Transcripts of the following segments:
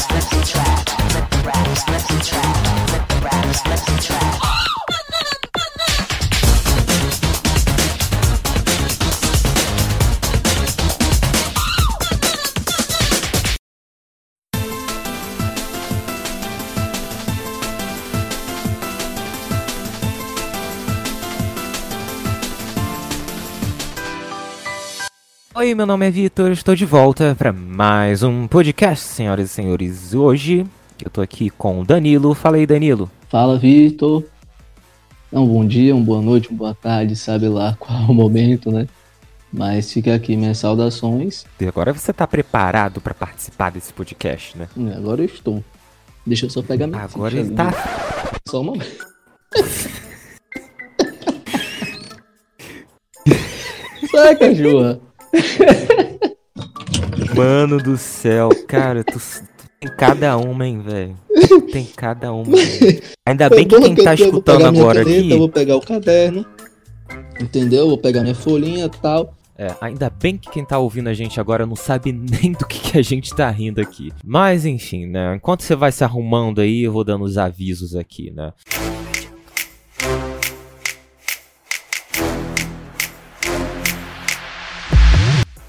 raps, let the trap, let the raps, let the trap, let the raps, let the trap. Oi, meu nome é Vitor, estou de volta para mais um podcast, senhoras e senhores. Hoje eu tô aqui com o Danilo. Fala aí, Danilo. Fala, Vitor. É um bom dia, uma boa noite, uma boa tarde, sabe lá qual é o momento, né? Mas fica aqui minhas saudações. E agora você tá preparado para participar desse podcast, né? É, agora eu estou. Deixa eu só pegar minha Agora ele tá. Só um momento. Sai, cachorra. Mano do céu, cara, tu, tem cada uma, hein, velho. Tem cada uma. Ainda bem que quem tá escutando agora caneta, aqui. Eu vou pegar o caderno. Entendeu? Vou pegar minha folhinha e tal. É, ainda bem que quem tá ouvindo a gente agora não sabe nem do que, que a gente tá rindo aqui. Mas enfim, né? Enquanto você vai se arrumando aí, eu vou dando os avisos aqui, né?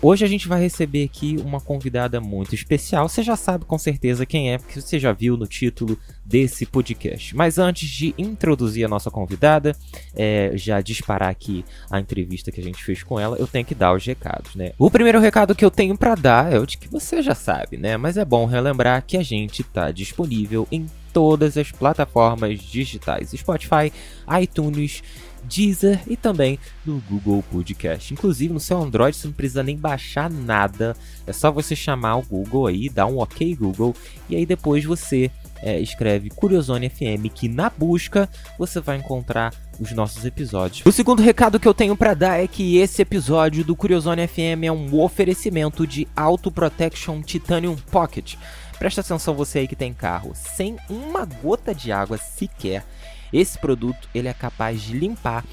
Hoje a gente vai receber aqui uma convidada muito especial. Você já sabe com certeza quem é, porque você já viu no título desse podcast. Mas antes de introduzir a nossa convidada, é, já disparar aqui a entrevista que a gente fez com ela, eu tenho que dar os recados, né? O primeiro recado que eu tenho pra dar é o de que você já sabe, né? Mas é bom relembrar que a gente tá disponível em todas as plataformas digitais: Spotify, iTunes, Deezer e também no Google Podcast. Inclusive no seu Android você não precisa nem baixar nada, é só você chamar o Google aí, dar um OK Google e aí depois você é, escreve Curiosone FM que na busca você vai encontrar os nossos episódios. O segundo recado que eu tenho pra dar é que esse episódio do Curiosone FM é um oferecimento de Auto Protection Titanium Pocket. Presta atenção você aí que tem carro, sem uma gota de água sequer. Esse produto ele é capaz de limpar,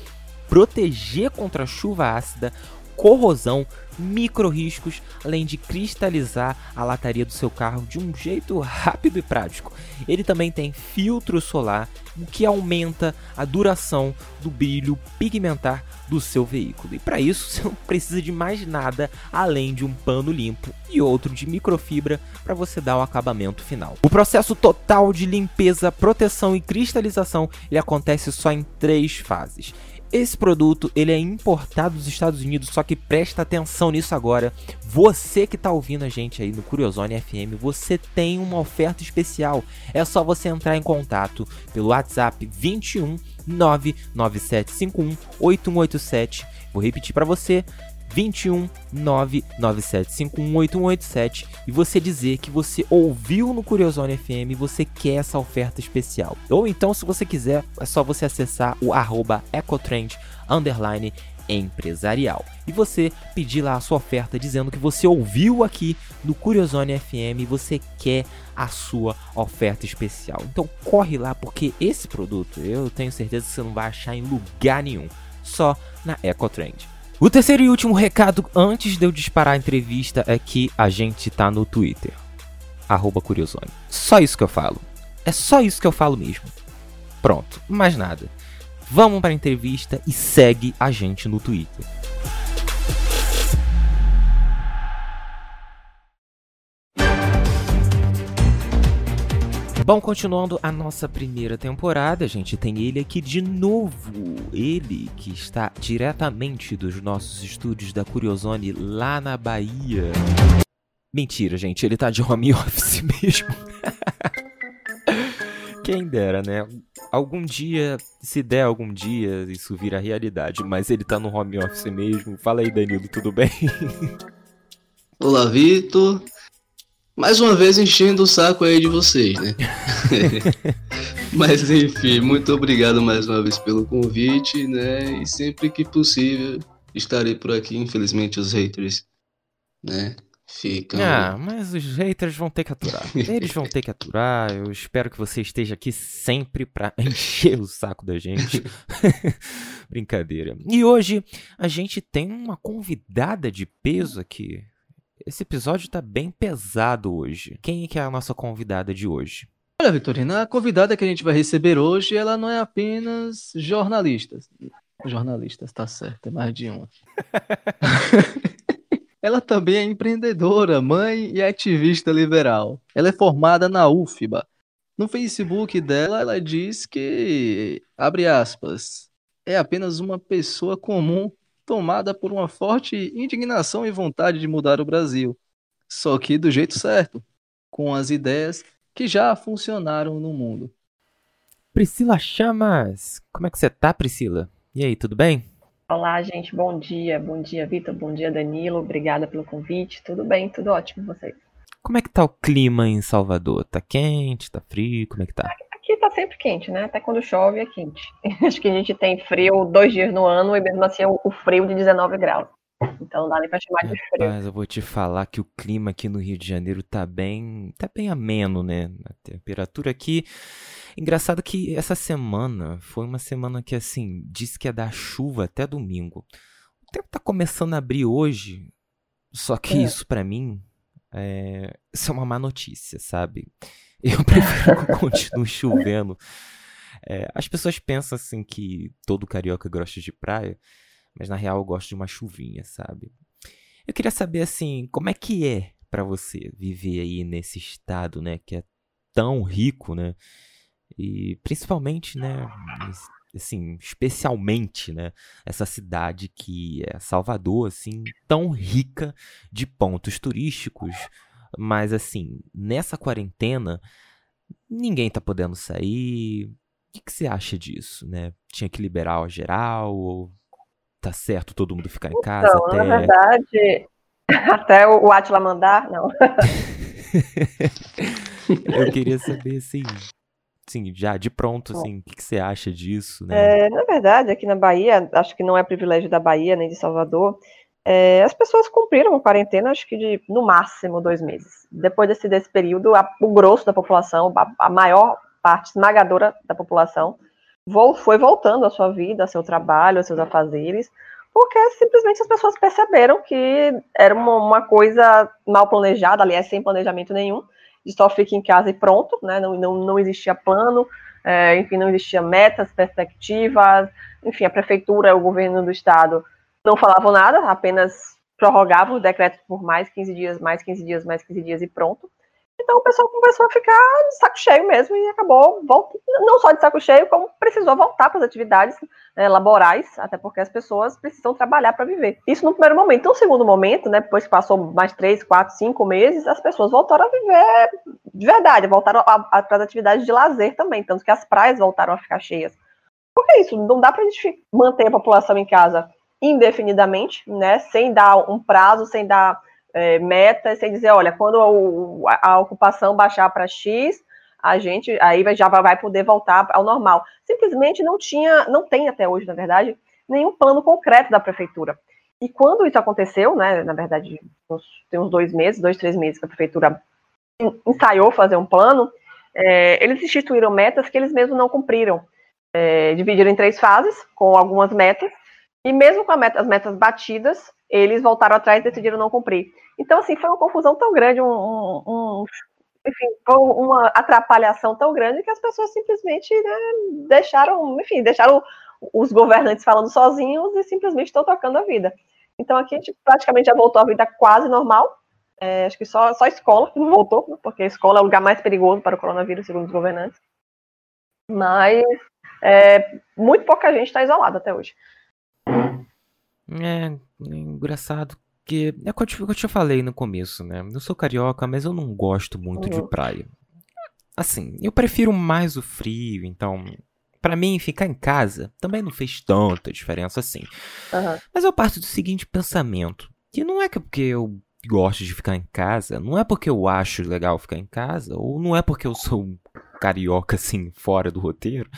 proteger contra chuva ácida, corrosão, micro riscos, além de cristalizar a lataria do seu carro de um jeito rápido e prático. Ele também tem filtro solar, o que aumenta a duração do brilho pigmentar do seu veículo. E para isso você não precisa de mais nada além de um pano limpo e outro de microfibra para você dar o acabamento final. O processo total de limpeza, proteção e cristalização ele acontece só em três fases. Esse produto ele é importado dos Estados Unidos, só que presta atenção nisso agora. Você que está ouvindo a gente aí no Curiosone FM, você tem uma oferta especial. É só você entrar em contato pelo WhatsApp 21 99751 8187. Vou repetir para você. 21 99751 8187 e você dizer que você ouviu no Curiosone FM e você quer essa oferta especial. Ou então, se você quiser, é só você acessar o arroba ecotrend underline empresarial. E você pedir lá a sua oferta dizendo que você ouviu aqui no Curiosone FM e você quer a sua oferta especial. Então corre lá porque esse produto eu tenho certeza que você não vai achar em lugar nenhum, só na Ecotrend. O terceiro e último recado antes de eu disparar a entrevista é que a gente tá no Twitter. Arroba Curiosone. Só isso que eu falo. É só isso que eu falo mesmo. Pronto, mais nada. Vamos para a entrevista e segue a gente no Twitter. Bom, continuando a nossa primeira temporada, a gente tem ele aqui de novo. Ele que está diretamente dos nossos estúdios da Curiosone lá na Bahia. Mentira, gente, ele tá de home office mesmo. Quem dera, né? Algum dia, se der algum dia, isso vira realidade, mas ele tá no home office mesmo. Fala aí, Danilo, tudo bem? Olá, Vitor. Mais uma vez enchendo o saco aí de vocês, né? Mas enfim, muito obrigado mais uma vez pelo convite, né? E sempre que possível estarei por aqui. Infelizmente os haters, né? Ficam. Ah, mas os haters vão ter que aturar. Eles vão ter que aturar. Eu espero que você esteja aqui sempre pra encher o saco da gente. Brincadeira. E hoje a gente tem uma convidada de peso aqui. Esse episódio tá bem pesado hoje. Quem é que é a nossa convidada de hoje? Olha, Vitorina, a convidada que a gente vai receber hoje, ela não é apenas jornalista. Jornalistas, tá certo, é mais de uma. ela também é empreendedora, mãe e ativista liberal. Ela é formada na UFBA. No Facebook dela, ela diz que, abre aspas, é apenas uma pessoa comum tomada por uma forte indignação e vontade de mudar o Brasil. Só que do jeito certo, com as ideias que já funcionaram no mundo. Priscila Chamas! Como é que você tá, Priscila? E aí, tudo bem? Olá, gente, bom dia. Bom dia, Vitor. Bom dia, Danilo. Obrigada pelo convite. Tudo bem, tudo ótimo com vocês. Como é que tá o clima em Salvador? Tá quente, tá frio? Como é que tá? Aqui tá sempre quente, né? Até quando chove é quente. Acho que a gente tem frio dois dias no ano e mesmo assim o frio de 19 graus. Então não dá nem pra chamar de frio. Mas eu vou te falar que o clima aqui no Rio de Janeiro tá bem. tá bem ameno, né? A temperatura aqui. Engraçado que essa semana foi uma semana que, assim, disse que ia dar chuva até domingo. O tempo tá começando a abrir hoje. Só que é. isso para mim. É... Isso é uma má notícia, sabe? Eu prefiro que continue chovendo. É, as pessoas pensam assim que todo carioca gosta de praia, mas na real eu gosto de uma chuvinha, sabe? Eu queria saber assim, como é que é para você viver aí nesse estado, né, que é tão rico, né? E principalmente, né, assim, especialmente, né, essa cidade que é Salvador, assim, tão rica de pontos turísticos, mas assim, nessa quarentena, ninguém tá podendo sair. O que, que você acha disso, né? Tinha que liberar o geral ou tá certo todo mundo ficar em casa então, até... na verdade, até o Atila mandar, não. Eu queria saber, assim, assim, já de pronto, assim, o que, que você acha disso, né? É, na verdade, aqui na Bahia, acho que não é privilégio da Bahia nem de Salvador, é, as pessoas cumpriram a quarentena, acho que de no máximo dois meses. Depois desse, desse período, a, o grosso da população, a, a, maior parte esmagadora da população, vo, foi voltando à sua vida, ao seu trabalho, aos seus afazeres, porque simplesmente as pessoas perceberam que era uma, uma coisa mal planejada, aliás, sem planejamento nenhum, de só ficar em casa e pronto, né? não, não, não existia plano, é, enfim, não existia metas, perspectivas, enfim, a prefeitura, o governo do estado não falavam nada, apenas prorrogavam o decreto por mais 15 dias, mais 15 dias, mais 15 dias e pronto. Então o pessoal começou a ficar de saco cheio mesmo e acabou, voltando, não só de saco cheio, como precisou voltar para as atividades né, laborais, até porque as pessoas precisam trabalhar para viver. Isso no primeiro momento. No segundo momento, né, depois que passou mais três, quatro, cinco meses, as pessoas voltaram a viver de verdade, voltaram para as atividades de lazer também, tanto que as praias voltaram a ficar cheias. Porque é isso, não dá para a gente manter a população em casa indefinidamente, né, sem dar um prazo, sem dar é, meta, sem dizer, olha, quando a, a ocupação baixar para X, a gente aí já vai poder voltar ao normal. Simplesmente não tinha, não tem até hoje, na verdade, nenhum plano concreto da prefeitura. E quando isso aconteceu, né, na verdade, tem uns dois meses, dois, três meses que a prefeitura ensaiou fazer um plano, é, eles instituíram metas que eles mesmos não cumpriram. É, dividiram em três fases, com algumas metas, e mesmo com meta, as metas batidas, eles voltaram atrás e decidiram não cumprir. Então, assim, foi uma confusão tão grande, um, um, um enfim, uma atrapalhação tão grande que as pessoas simplesmente né, deixaram, enfim, deixaram os governantes falando sozinhos e simplesmente estão tocando a vida. Então aqui a gente praticamente já voltou à vida quase normal. É, acho que só, só a escola que não voltou, porque a escola é o lugar mais perigoso para o coronavírus, segundo os governantes. Mas é, muito pouca gente está isolada até hoje. É, engraçado que é o que eu te falei no começo, né? Eu sou carioca, mas eu não gosto muito uhum. de praia. Assim, eu prefiro mais o frio, então para mim ficar em casa também não fez tanta diferença assim. Uhum. Mas eu parto do seguinte pensamento, que não é que porque eu gosto de ficar em casa, não é porque eu acho legal ficar em casa, ou não é porque eu sou carioca assim fora do roteiro,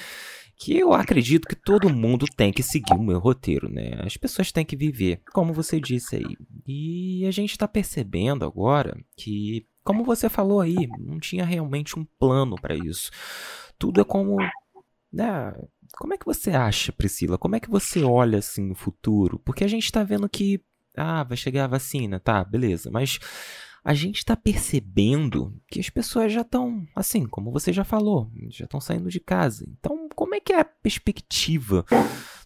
que eu acredito que todo mundo tem que seguir o meu roteiro, né? As pessoas têm que viver, como você disse aí. E a gente tá percebendo agora que, como você falou aí, não tinha realmente um plano para isso. Tudo é como, né? Como é que você acha, Priscila? Como é que você olha assim no futuro? Porque a gente tá vendo que ah, vai chegar a vacina, tá, beleza. Mas a gente está percebendo que as pessoas já estão, assim, como você já falou, já estão saindo de casa. Então, como é que é a perspectiva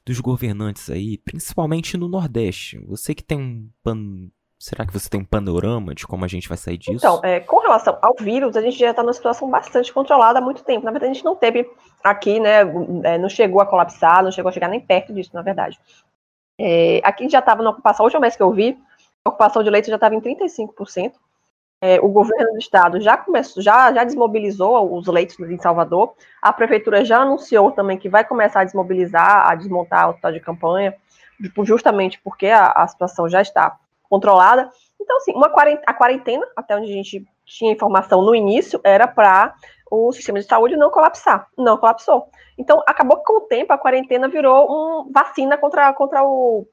dos governantes aí, principalmente no Nordeste? Você que tem um pan... Será que você tem um panorama de como a gente vai sair disso? Então, é, com relação ao vírus, a gente já está numa situação bastante controlada há muito tempo. Na verdade, a gente não teve aqui, né? É, não chegou a colapsar, não chegou a chegar nem perto disso, na verdade. É, aqui já estava na ocupação, a última vez que eu vi, a ocupação de leite já estava em 35%. É, o governo do estado já começou, já, já desmobilizou os leitos em Salvador. A prefeitura já anunciou também que vai começar a desmobilizar, a desmontar o hospital de campanha, justamente porque a, a situação já está controlada. Então, assim, uma quarentena, a quarentena, até onde a gente tinha informação no início, era para o sistema de saúde não colapsar. Não colapsou. Então, acabou que com o tempo a quarentena virou um vacina contra, contra o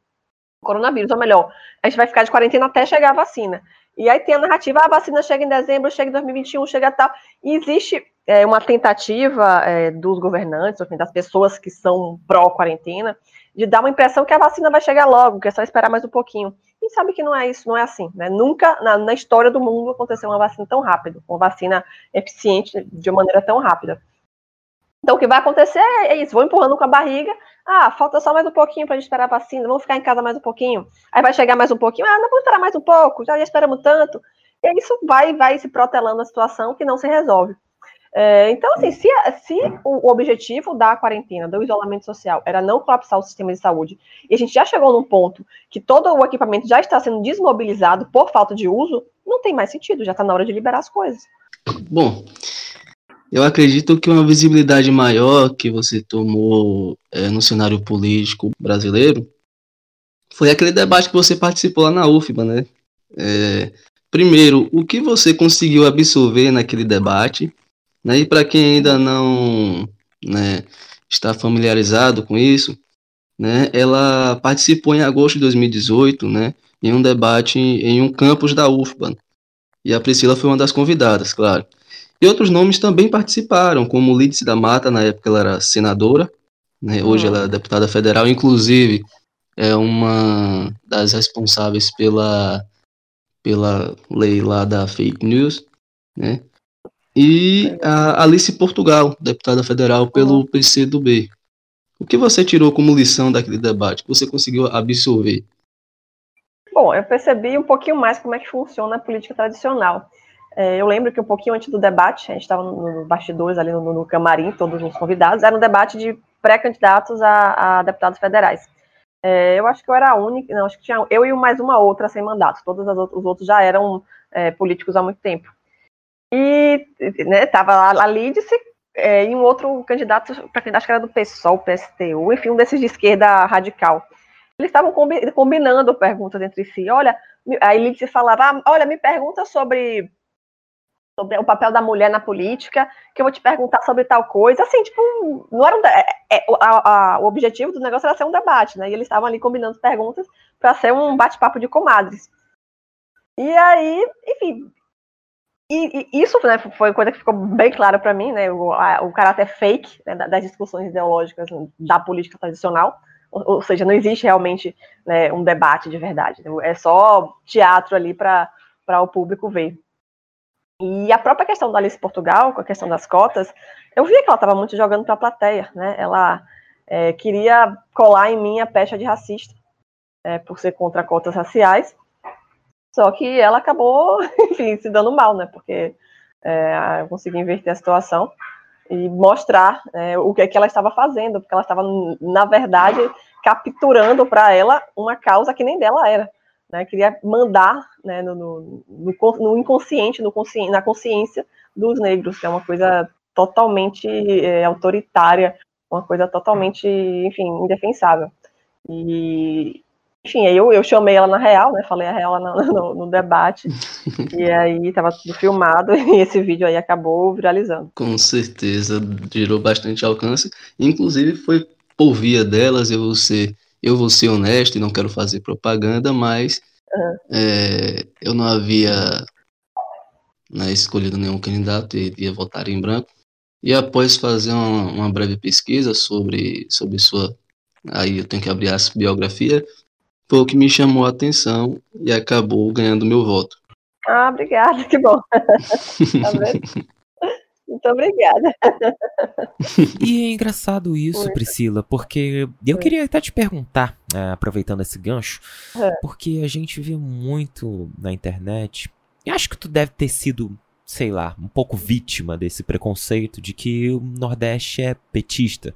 coronavírus, ou melhor, a gente vai ficar de quarentena até chegar a vacina. E aí tem a narrativa, ah, a vacina chega em dezembro, chega em 2021, chega tal. E existe é, uma tentativa é, dos governantes, enfim, das pessoas que são pró-quarentena, de dar uma impressão que a vacina vai chegar logo, que é só esperar mais um pouquinho. E sabe que não é isso, não é assim. Né? Nunca na, na história do mundo aconteceu uma vacina tão rápido, uma vacina eficiente de uma maneira tão rápida. Então, o que vai acontecer é isso: vou empurrando com a barriga. Ah, falta só mais um pouquinho para a gente esperar a vacina. Vamos ficar em casa mais um pouquinho. Aí vai chegar mais um pouquinho. Ah, não vamos esperar mais um pouco. Já, já esperamos tanto. E isso vai, vai se protelando a situação que não se resolve. É, então, assim, se, se o, objetivo da quarentena, do isolamento social, era não colapsar o sistema de saúde, e a gente já chegou num ponto que todo o equipamento já está sendo desmobilizado por falta de uso, não tem mais sentido, já está na hora de liberar as coisas. Bom, eu acredito que uma visibilidade maior que você tomou é, no cenário político brasileiro foi aquele debate que você participou lá na UFBA, né? É, primeiro, o que você conseguiu absorver naquele debate, né? E para quem ainda não né, está familiarizado com isso, né? Ela participou em agosto de 2018, né? Em um debate em um campus da UFBA. E a Priscila foi uma das convidadas, claro. E outros nomes também participaram, como Lídice da Mata, na época ela era senadora, né? hoje ela é deputada federal, inclusive é uma das responsáveis pela, pela lei lá da fake news, né? E a Alice Portugal, deputada federal pelo PCdoB. O que você tirou como lição daquele debate? que você conseguiu absorver? Bom, eu percebi um pouquinho mais como é que funciona a política tradicional. É, eu lembro que um pouquinho antes do debate, a gente estava no, bastidores, ali no, no, camarim, todos os convidados, era um debate de pré-candidatos a, a, deputados federais. É, eu acho que eu era a única, não, acho que tinha eu e mais uma outra sem mandato, todos os outros já eram é, políticos há muito tempo. E né, tava lá a Lídice é, e um outro candidato, para candidato que era do PSOL, PSTU, enfim, um desses de esquerda radical. Eles estavam combinando perguntas entre si. Olha, a Lídice falava, ah, olha, me pergunta sobre sobre o papel da mulher na política, que eu vou te perguntar sobre tal coisa. Assim, tipo, não era um, é, é, a, a, o objetivo do negócio era ser um debate, né? E eles estavam ali combinando perguntas para ser um bate-papo de comadres. E aí, enfim. E, e, isso né, foi coisa que ficou bem clara para mim, né? O, a, o caráter fake né, das discussões ideológicas da política tradicional. Ou, ou seja, não existe realmente né, um debate de verdade. É só teatro ali para o público ver. E a própria questão da Alice Portugal, com a questão das cotas, eu via que ela estava muito jogando para a plateia, né? Ela é, queria colar em mim a pecha de racista, é, por ser contra cotas raciais, só que ela acabou, enfim, se dando mal, né? Porque é, eu consegui inverter a situação e mostrar é, o que, é que ela estava fazendo, porque ela estava, na verdade, capturando para ela uma causa que nem dela era né, queria mandar né, no, no, no, inconsciente, no consci, na consciência dos negros, que é uma coisa totalmente é, autoritária, uma coisa totalmente, enfim, indefensável. E, enfim, aí eu, eu chamei ela na real, né, falei a real no, no debate, e aí estava tudo filmado, e esse vídeo aí acabou viralizando. Com certeza, gerou bastante alcance, inclusive foi por via delas, eu vou ser eu vou ser honesto e não quero fazer propaganda, mas uhum. é, eu não havia né, escolhido nenhum candidato e ia votar em branco. E após fazer uma, uma, breve pesquisa sobre, sobre sua. Aí eu tenho que abrir a biografia. foi o que me chamou a atenção e acabou ganhando meu voto. Ah, obrigada, que bom. tá vendo? Muito obrigada. E é engraçado isso, Oi. Priscila, porque eu queria até te perguntar, é, aproveitando esse gancho, É. porque a gente vê muito na internet, e acho que tu deve ter sido, sei lá, um pouco vítima desse preconceito de que o Nordeste é petista.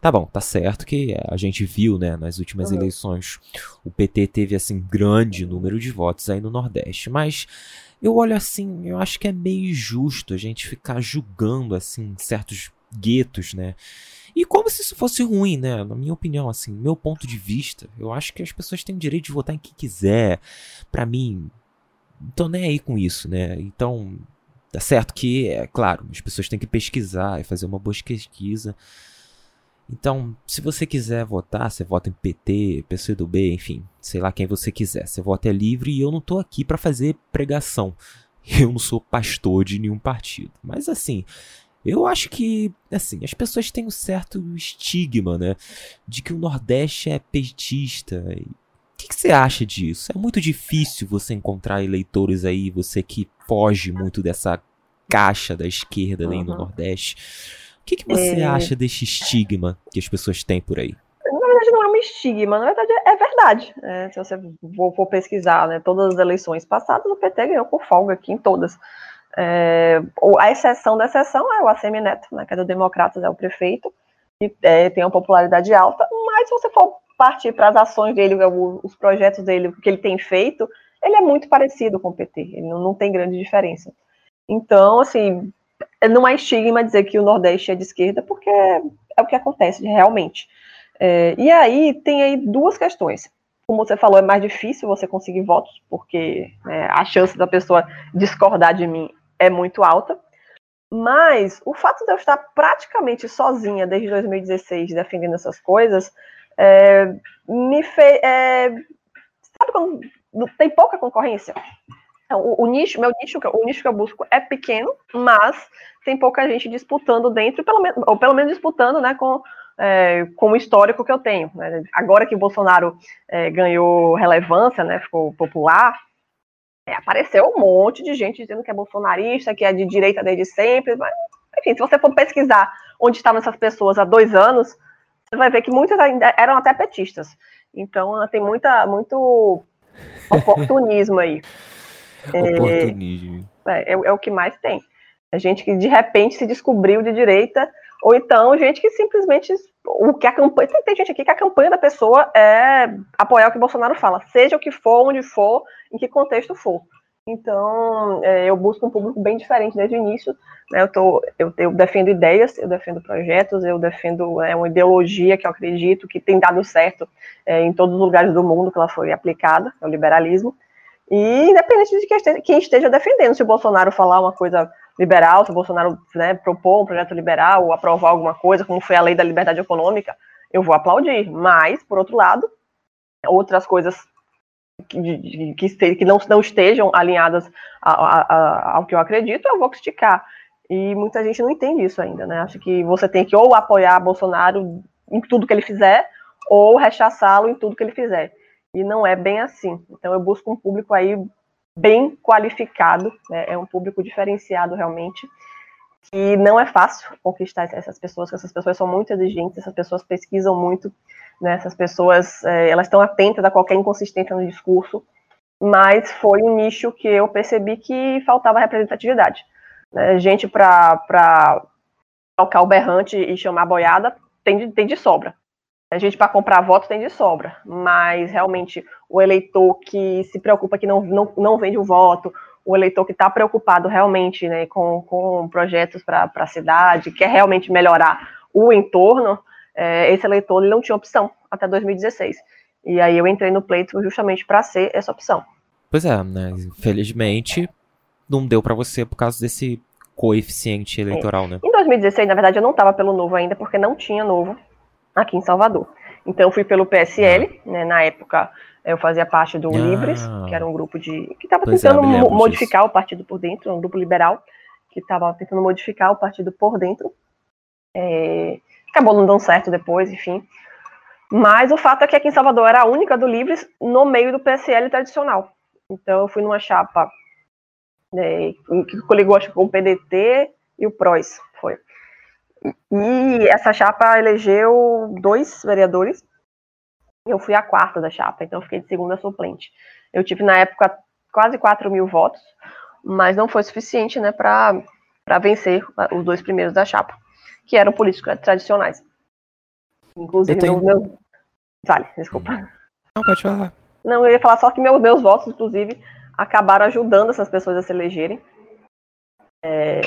Tá bom, tá certo que a gente viu, né, nas últimas Uhum. eleições, o PT teve, assim, grande número de votos aí no Nordeste, mas eu olho assim, eu acho que é meio justo a gente ficar julgando, assim, certos guetos, né? E como se isso fosse ruim, né? Na minha opinião, assim, meu ponto de vista, eu acho que as pessoas têm o direito de votar em quem quiser. Pra mim, não tô nem aí com isso, né? Então, tá certo que, é claro, as pessoas têm que pesquisar e fazer uma boa pesquisa. Então, se você quiser votar, você vota em PT, PCdoB, enfim, sei lá quem você quiser. Você vota é livre e eu não tô aqui pra fazer pregação. Eu não sou pastor de nenhum partido. Mas assim, eu acho que, assim, as pessoas têm um certo estigma, né? De que o Nordeste é petista. O que, que você acha disso? É muito difícil você encontrar eleitores aí, você que foge muito dessa caixa da esquerda aí no. Nordeste. O que, que você É. acha desse estigma que as pessoas têm por aí? Na verdade, não é um estigma, na verdade é verdade. É, se você for, pesquisar né, todas as eleições passadas, o PT ganhou com folga aqui em todas. É, a exceção da exceção é o ACM Neto, né, que é do Democratas, é o prefeito, e é, tem uma popularidade alta, mas se você for partir para as ações dele, os projetos dele, o que ele tem feito, ele é muito parecido com o PT, ele não, não tem grande diferença. Então, assim, não é estigma dizer que o Nordeste é de esquerda, porque é, é o que acontece realmente. É, e aí tem aí duas questões. Como você falou, é mais difícil você conseguir votos, porque né, a chance da pessoa discordar de mim é muito alta. Mas o fato de eu estar praticamente sozinha desde 2016 defendendo essas coisas é, me fez. É, sabe quando tem pouca concorrência? O, o nicho, meu nicho, o nicho que eu busco é pequeno, mas tem pouca gente disputando dentro, pelo menos, ou pelo menos disputando, né, com, é, com o histórico que eu tenho. né? Agora que o Bolsonaro é, ganhou relevância, né, ficou popular, é, apareceu um monte de gente dizendo que é bolsonarista, que é de direita desde sempre. Mas, enfim, se você for pesquisar onde estavam essas pessoas há dois anos, você vai ver que muitas ainda eram até petistas. Então tem muita, muito oportunismo aí. Oportunismo. É, é, é o que mais tem. É gente que de repente se descobriu de direita, ou então gente que simplesmente. O que a campanha. Tem, tem gente aqui que a campanha da pessoa é apoiar o que Bolsonaro fala, seja o que for, onde for, em que contexto for. Então, é, eu busco um público bem diferente desde o início. Né, eu, tô, eu, eu defendo ideias, eu defendo projetos, eu defendo é, uma ideologia que eu acredito que tem dado certo é, em todos os lugares do mundo que ela foi aplicada, é o liberalismo. E independente de quem esteja, defendendo, se o Bolsonaro falar uma coisa liberal, se o Bolsonaro né, propor um projeto liberal ou aprovar alguma coisa, como foi a lei da liberdade econômica, eu vou aplaudir. Mas, por outro lado, outras coisas que, que, que não, não, estejam alinhadas a, a, a, ao que eu acredito, eu vou criticar. E muita gente não entende isso ainda, né? Acha que você tem que ou apoiar Bolsonaro em tudo que ele fizer, ou rechaçá-lo em tudo que ele fizer. E não é bem assim. Então eu busco um público aí bem qualificado, né? é um público diferenciado realmente. E não é fácil conquistar essas pessoas, porque essas pessoas são muito exigentes, essas pessoas pesquisam muito, né? essas pessoas é, elas estão atentas a qualquer inconsistência no discurso, mas foi um nicho que eu percebi que faltava representatividade. Né? Gente para tocar o berrante e chamar boiada tem de, tem de sobra. A gente para comprar votos tem de sobra, mas realmente o eleitor que se preocupa que não, não, não vende o voto, o eleitor que está preocupado realmente né, com, com projetos para a cidade, quer realmente melhorar o entorno, é, esse eleitor ele não tinha opção até 2016. E aí eu entrei no pleito justamente para ser essa opção. Pois é, né? Infelizmente não deu para você por causa desse coeficiente eleitoral, é. né? Em 2016, na verdade, eu não estava pelo Novo ainda, porque não tinha Novo aqui em Salvador. Então, eu fui pelo PSL, ah. né, na época eu fazia parte do ah. Livres, que era um grupo de que estava tentando é, modificar disso. o partido por dentro, um grupo liberal, que estava tentando modificar o partido por dentro. É, acabou não dando certo depois, enfim. Mas o fato é que aqui em Salvador era a única do Livres no meio do PSL tradicional. Então eu fui numa chapa né, que coligou acho, com o PDT e o PROS. E essa chapa elegeu dois vereadores. Eu fui a quarta da chapa, então eu fiquei de segunda suplente. Eu tive na época quase 4 mil votos, mas não foi suficiente né, para vencer os dois primeiros da chapa, que eram políticos tradicionais. Inclusive, tenho... meus. Vale, desculpa. Não, pode falar. Não, eu ia falar só que meus, meus votos, inclusive, acabaram ajudando essas pessoas a se elegerem. É,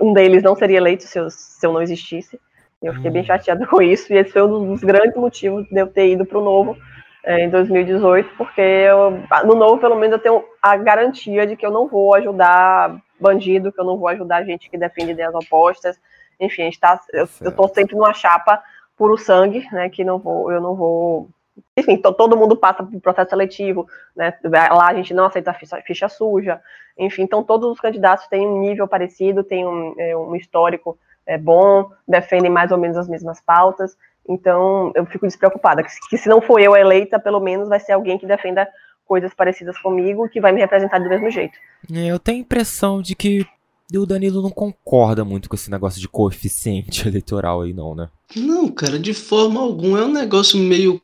um deles não seria eleito se eu, se eu não existisse. Eu fiquei bem hum. chateada com isso, e esse foi um dos grandes motivos de eu ter ido para o Novo é, em 2018, porque eu, no Novo, pelo menos, eu tenho a garantia de que eu não vou ajudar bandido, que eu não vou ajudar gente que defende ideias opostas. Enfim, a gente tá, eu, estou sempre numa chapa puro sangue, né, que não vou, eu não vou enfim, todo mundo passa por processo seletivo, né? Lá a gente não aceita ficha, ficha, suja, enfim, então todos os candidatos têm um nível parecido, têm um, é, um histórico é, bom, defendem mais ou menos as mesmas pautas. Então eu fico despreocupada, que, que se não for eu eleita, pelo menos vai ser alguém que defenda coisas parecidas comigo que vai me representar do mesmo jeito. É, eu tenho a impressão de que o Danilo não concorda muito com esse negócio de coeficiente eleitoral aí, não, né? Não, cara, de forma alguma. É um negócio meio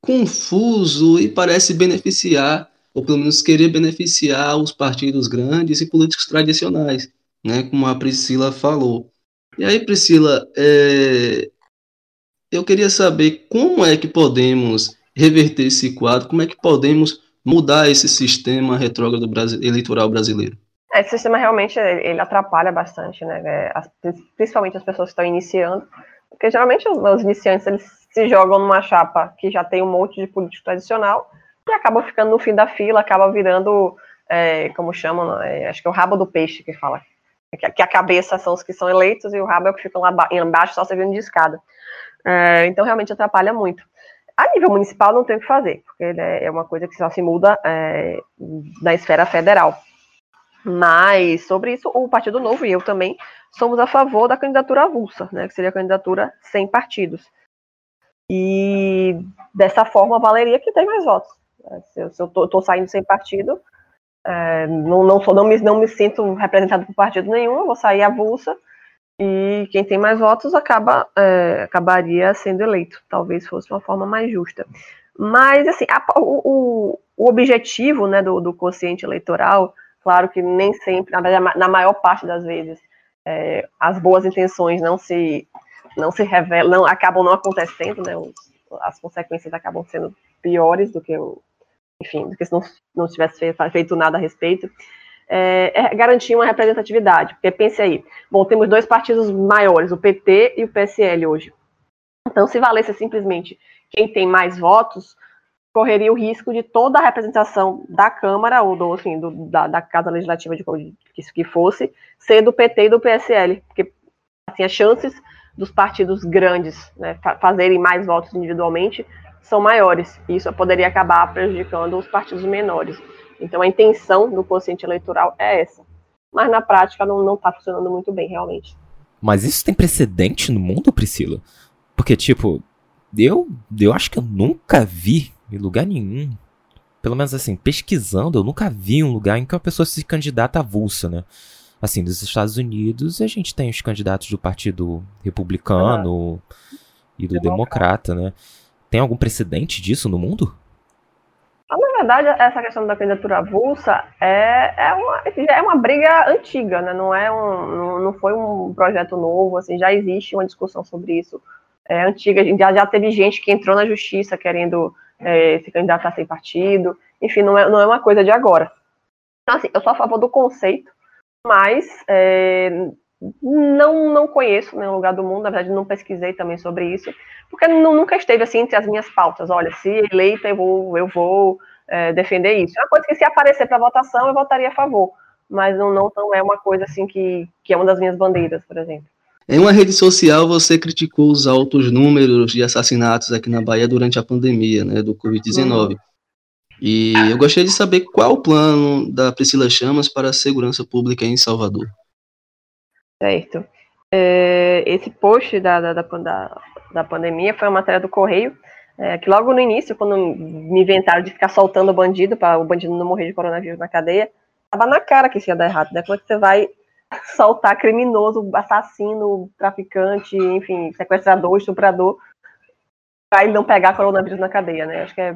confuso e parece beneficiar, ou pelo menos querer beneficiar os partidos grandes e políticos tradicionais, né, como a Priscila falou. E aí, Priscila, é... eu queria saber como é que podemos reverter esse quadro, como é que podemos mudar esse sistema retrógrado eleitoral brasileiro? É, esse sistema realmente ele atrapalha bastante, né? É, principalmente as pessoas que estão iniciando, porque geralmente os iniciantes eles se jogam numa chapa que já tem um monte de político tradicional e acaba ficando no fim da fila, acaba virando, é, como chamam, é, acho que é o rabo do peixe que fala. Que a cabeça são os que são eleitos e o rabo é o que fica lá embaixo só servindo de escada. É, então realmente atrapalha muito. A nível municipal não tem o que fazer, porque né, é uma coisa que só se muda é, na esfera federal. Mas sobre isso, o Partido Novo e eu também somos a favor da candidatura avulsa, né, que seria a candidatura sem partidos. E dessa forma valeria que tem mais votos. Se eu, estou saindo sem partido, é, não, não, sou, não, me, não me sinto representado por partido nenhum, eu vou sair avulsa e quem tem mais votos acaba, é, acabaria sendo eleito. Talvez fosse uma forma mais justa. Mas, assim, a, o, o, objetivo né, do, do quociente eleitoral, claro que nem sempre, na, na maior parte das vezes, é, as boas intenções não se não se revelam, não, acabam não acontecendo, né? Os, as consequências acabam sendo piores do que o, enfim, do que se não, não tivesse feito, nada a respeito. É, é garantir uma representatividade, porque pense aí, bom, temos dois partidos maiores, o PT e o PSL hoje. Então, se valesse simplesmente quem tem mais votos, correria o risco de toda a representação da Câmara ou do, assim, do, da, da, Casa Legislativa de que isso que fosse ser do PT e do PSL, porque assim, as chances dos partidos grandes né, fazerem mais votos individualmente são maiores. E isso poderia acabar prejudicando os partidos menores. Então a intenção do consciente eleitoral é essa. Mas na prática não está funcionando muito bem, realmente. Mas isso tem precedente no mundo, Priscila? Porque, tipo, eu, eu acho que eu nunca vi em lugar nenhum, pelo menos assim, pesquisando, eu nunca vi um lugar em que uma pessoa se candidata avulsa, né? Assim, dos Estados Unidos, a gente tem os candidatos do Partido Republicano e do Democrata. Democrata, né? Tem algum precedente disso no mundo? Ah, na verdade, essa questão da candidatura avulsa é, é, uma, é uma briga antiga, né? Não, é um, não foi um projeto novo, assim, já existe uma discussão sobre isso. É antiga, já, já teve gente que entrou na justiça querendo é, se candidatar sem partido. Enfim, não é, não é uma coisa de agora. Então, assim, eu sou a favor do conceito, mas é, não, não conheço nenhum lugar do mundo, na verdade não pesquisei também sobre isso, porque não, nunca esteve assim entre as minhas pautas. Olha, se eleita eu vou, eu vou é, defender isso. É uma coisa que se aparecer para votação eu votaria a favor, mas não, não, não é uma coisa assim que, que é uma das minhas bandeiras, por exemplo. Em uma rede social, você criticou os altos números de assassinatos aqui na Bahia durante a pandemia né, do Covid-19. Uhum. E eu gostaria de saber qual o plano da Priscila Chamas para a segurança pública em Salvador. Certo. É, esse post da, da, da, da, pandemia foi uma matéria do Correio, É, que logo no início, quando me inventaram de ficar soltando o bandido, para o bandido não morrer de coronavírus na cadeia, tava na cara que isso ia dar errado, né? Que você vai soltar criminoso, assassino, traficante, enfim, sequestrador, estuprador, para ele não pegar coronavírus na cadeia, né? Acho que é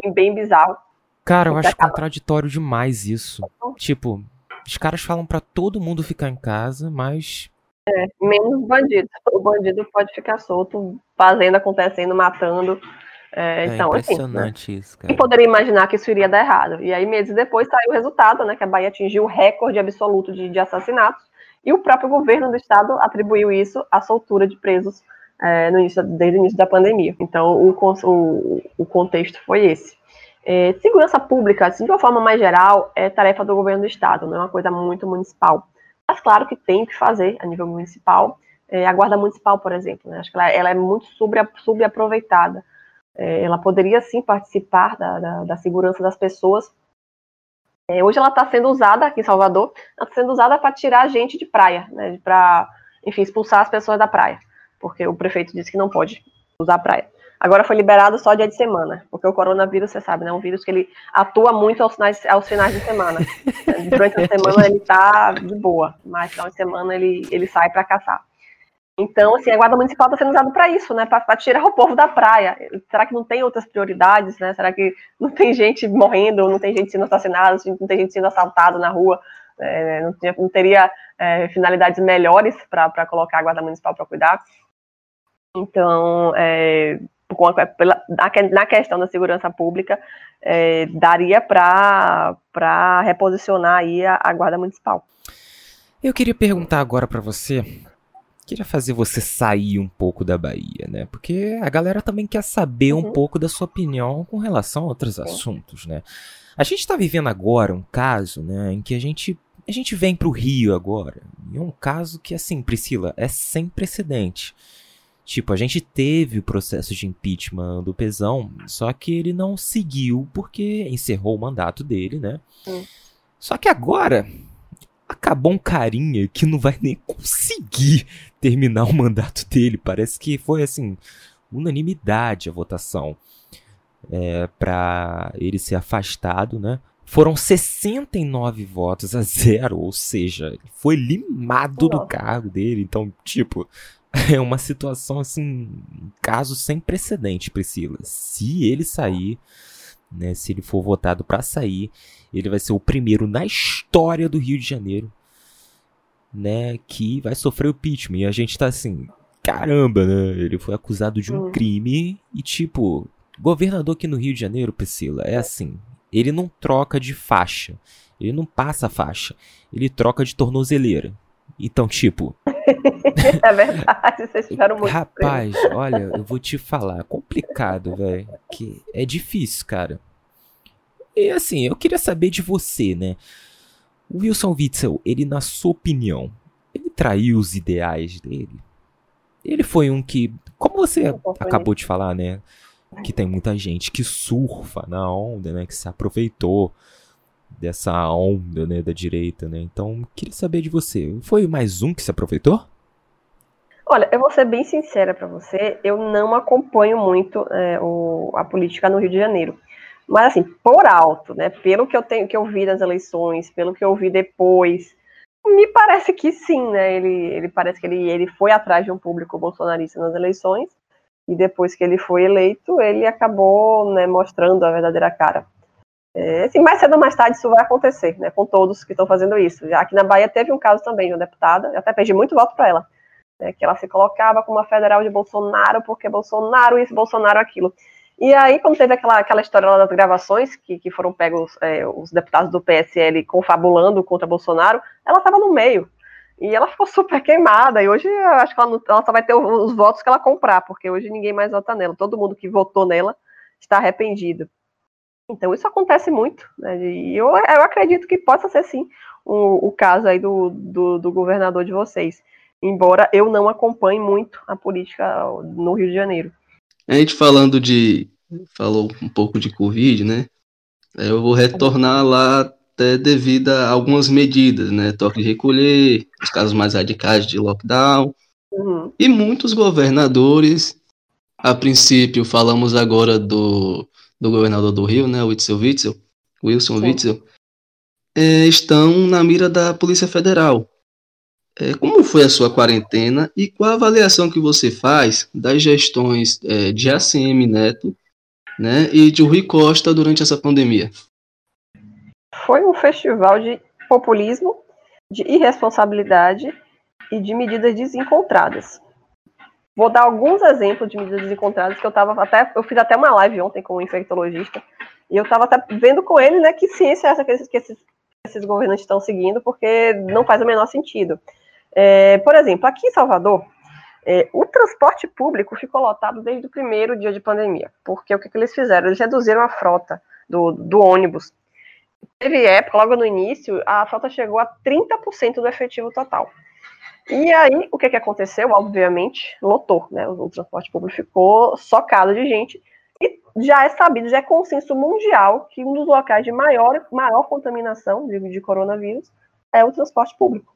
bem, bem bizarro. Cara, eu acho contraditório demais isso. Tipo, os caras falam para todo mundo ficar em casa, mas. É, menos bandido. O bandido pode ficar solto, fazendo, acontecendo, matando. É, é então, assim, impressionante assim, isso, cara. Quem poderia imaginar que isso iria dar errado? E aí, meses depois, saiu o resultado, né? Que a Bahia atingiu o recorde absoluto de, de assassinatos. E o próprio governo do estado atribuiu isso à soltura de presos é, no início, desde o início da pandemia. Então, o, o, o contexto foi esse. É, segurança pública, assim, de uma forma mais geral, é tarefa do governo do estado, não é uma coisa muito municipal. Mas claro que tem que fazer a nível municipal. É, a guarda municipal, por exemplo, né, acho que ela, ela é muito subaproveitada. É, ela poderia sim participar da, da, da segurança das pessoas. É, hoje ela está sendo usada aqui em Salvador, está sendo usada para tirar gente de praia, né, para, enfim, expulsar as pessoas da praia, porque o prefeito disse que não pode usar a praia. Agora foi liberado só dia de semana, porque o coronavírus, você sabe, né, é um vírus que ele atua muito aos finais, aos finais de semana. Durante a semana ele está de boa, mas final de semana ele, ele sai para caçar. Então, assim, a guarda municipal está sendo usada para isso, né? Para tirar o povo da praia. Será que não tem outras prioridades, né? Será que não tem gente morrendo, não tem gente sendo assassinada, não tem gente sendo assaltada na rua? É, não, tinha, não, teria é, finalidades melhores para colocar a guarda municipal para cuidar? Então, é, pela, na questão da segurança pública, é, daria para reposicionar aí a, a guarda municipal. Eu queria perguntar agora para você queria fazer você sair um pouco da Bahia, né? Porque a galera também quer saber uhum. um pouco da sua opinião com relação a outros assuntos, né? A gente está vivendo agora um caso, né, em que a gente a gente vem para o Rio agora. E é um caso que assim, Priscila, é sem precedente. Tipo, a gente teve o processo de impeachment do Pesão, só que ele não seguiu porque encerrou o mandato dele, né? Hum. Só que agora acabou um carinha que não vai nem conseguir terminar o mandato dele. Parece que foi assim, unanimidade a votação é, para ele ser afastado, né? Foram 69 votos a zero, ou seja, foi limado do cargo dele. Então, tipo, é uma situação assim, um caso sem precedente, Priscila. Se ele sair, né, se ele for votado para sair, ele vai ser o primeiro na história do Rio de Janeiro, né, que vai sofrer o impeachment. E a gente tá assim, caramba, né? Ele foi acusado de um hum. crime e tipo, governador aqui no Rio de Janeiro, Priscila, é assim, ele não troca de faixa, ele não passa faixa, ele troca de tornozeleira. Então, tipo. é verdade, vocês ficaram muito. Rapaz, olha, eu vou te falar, é complicado, velho. Que é difícil, cara. E assim, eu queria saber de você, né? O Wilson Witzel, ele, na sua opinião, ele traiu os ideais dele? Ele foi um que, como você acabou de falar, né? Que tem muita gente que surfa na onda, né? Que se aproveitou dessa onda, né? Da direita, né? Então, queria saber de você. Foi mais um que se aproveitou? Olha, eu vou ser bem sincera para você, eu não acompanho muito é, o, a política no Rio de Janeiro. Mas assim, por alto, né? Pelo que eu tenho que eu vi nas eleições, pelo que eu vi depois, me parece que sim, né? Ele, ele parece que ele, ele foi atrás de um público bolsonarista nas eleições, e depois que ele foi eleito, ele acabou né, mostrando a verdadeira cara. É, assim, mais cedo ou mais tarde isso vai acontecer, né? Com todos que estão fazendo isso. Já aqui na Bahia teve um caso também de uma deputada, eu até perdi muito voto para ela, né, que ela se colocava como uma federal de Bolsonaro, porque Bolsonaro isso, Bolsonaro aquilo. E aí, quando teve aquela, aquela história lá das gravações, que, que foram pegos é, os deputados do PSL confabulando contra Bolsonaro, ela estava no meio. E ela ficou super queimada. E hoje eu acho que ela, não, ela só vai ter os votos que ela comprar, porque hoje ninguém mais vota nela. Todo mundo que votou nela está arrependido. Então isso acontece muito. Né? E eu, eu acredito que possa ser sim o, o caso aí do, do, do governador de vocês. Embora eu não acompanhe muito a política no Rio de Janeiro. A gente falando de. Falou um pouco de Covid, né? Eu vou retornar lá até devido a algumas medidas, né? Toque de recolher, os casos mais radicais de lockdown. Uhum. E muitos governadores a princípio falamos agora do, do governador do Rio, né, Witzel Witzel, Wilson Sim. Witzel, é, estão na mira da Polícia Federal. É, como foi a sua quarentena e qual a avaliação que você faz das gestões é, de ACM Neto né, e de Rui Costa durante essa pandemia? Foi um festival de populismo, de irresponsabilidade e de medidas desencontradas. Vou dar alguns exemplos de medidas desencontradas que eu tava até. Eu fiz até uma live ontem com um infectologista. E eu estava até vendo com ele, né, que ciência é essa que esses, que esses, esses governantes estão seguindo, porque não faz o menor sentido. É, por exemplo, aqui em Salvador, é, o transporte público ficou lotado desde o primeiro dia de pandemia, porque o que, que eles fizeram? Eles reduziram a frota do, do ônibus. Teve época, logo no início, a frota chegou a 30% do efetivo total. E aí, o que, que aconteceu? Obviamente, lotou, né? O, transporte público ficou socado de gente. E já é sabido, já é consenso mundial que um dos locais de maior, maior contaminação de, de coronavírus é o transporte público.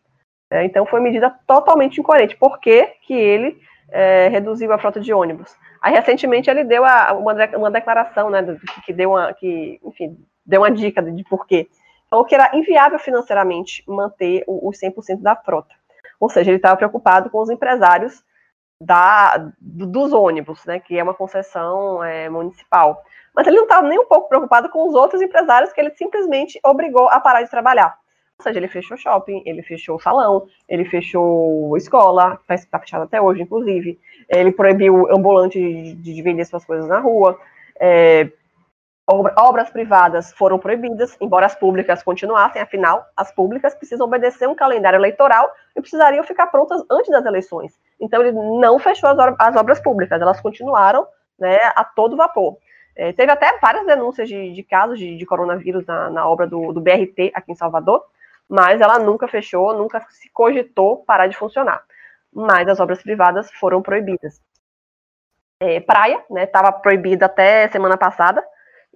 É, então, foi medida totalmente incoerente. Por que, que ele é, reduziu a frota de ônibus? Aí, recentemente, ele deu a, uma, uma declaração, né, que deu uma, que, enfim, deu uma dica de, de porquê. Falou que era inviável financeiramente manter os 100% da frota. Ou seja, ele estava preocupado com os empresários da, dos ônibus, né, que é uma concessão é, municipal. Mas ele não estava nem um pouco preocupado com os outros empresários que ele simplesmente obrigou a parar de trabalhar. Ou seja, ele fechou shopping, ele fechou salão, ele fechou escola, está fechado até hoje, inclusive. Ele proibiu ambulante de, de vender suas coisas na rua. É, obras privadas foram proibidas, embora as públicas continuassem, afinal, as públicas precisam obedecer um calendário eleitoral e precisariam ficar prontas antes das eleições. Então, ele não fechou as, as obras públicas, elas continuaram né, a todo vapor. É, teve até várias denúncias de, de casos de, de coronavírus na, na obra do, do BRT aqui em Salvador, mas ela nunca fechou, nunca se cogitou parar de funcionar. Mas as obras privadas foram proibidas. É, praia, né, estava proibida até semana passada,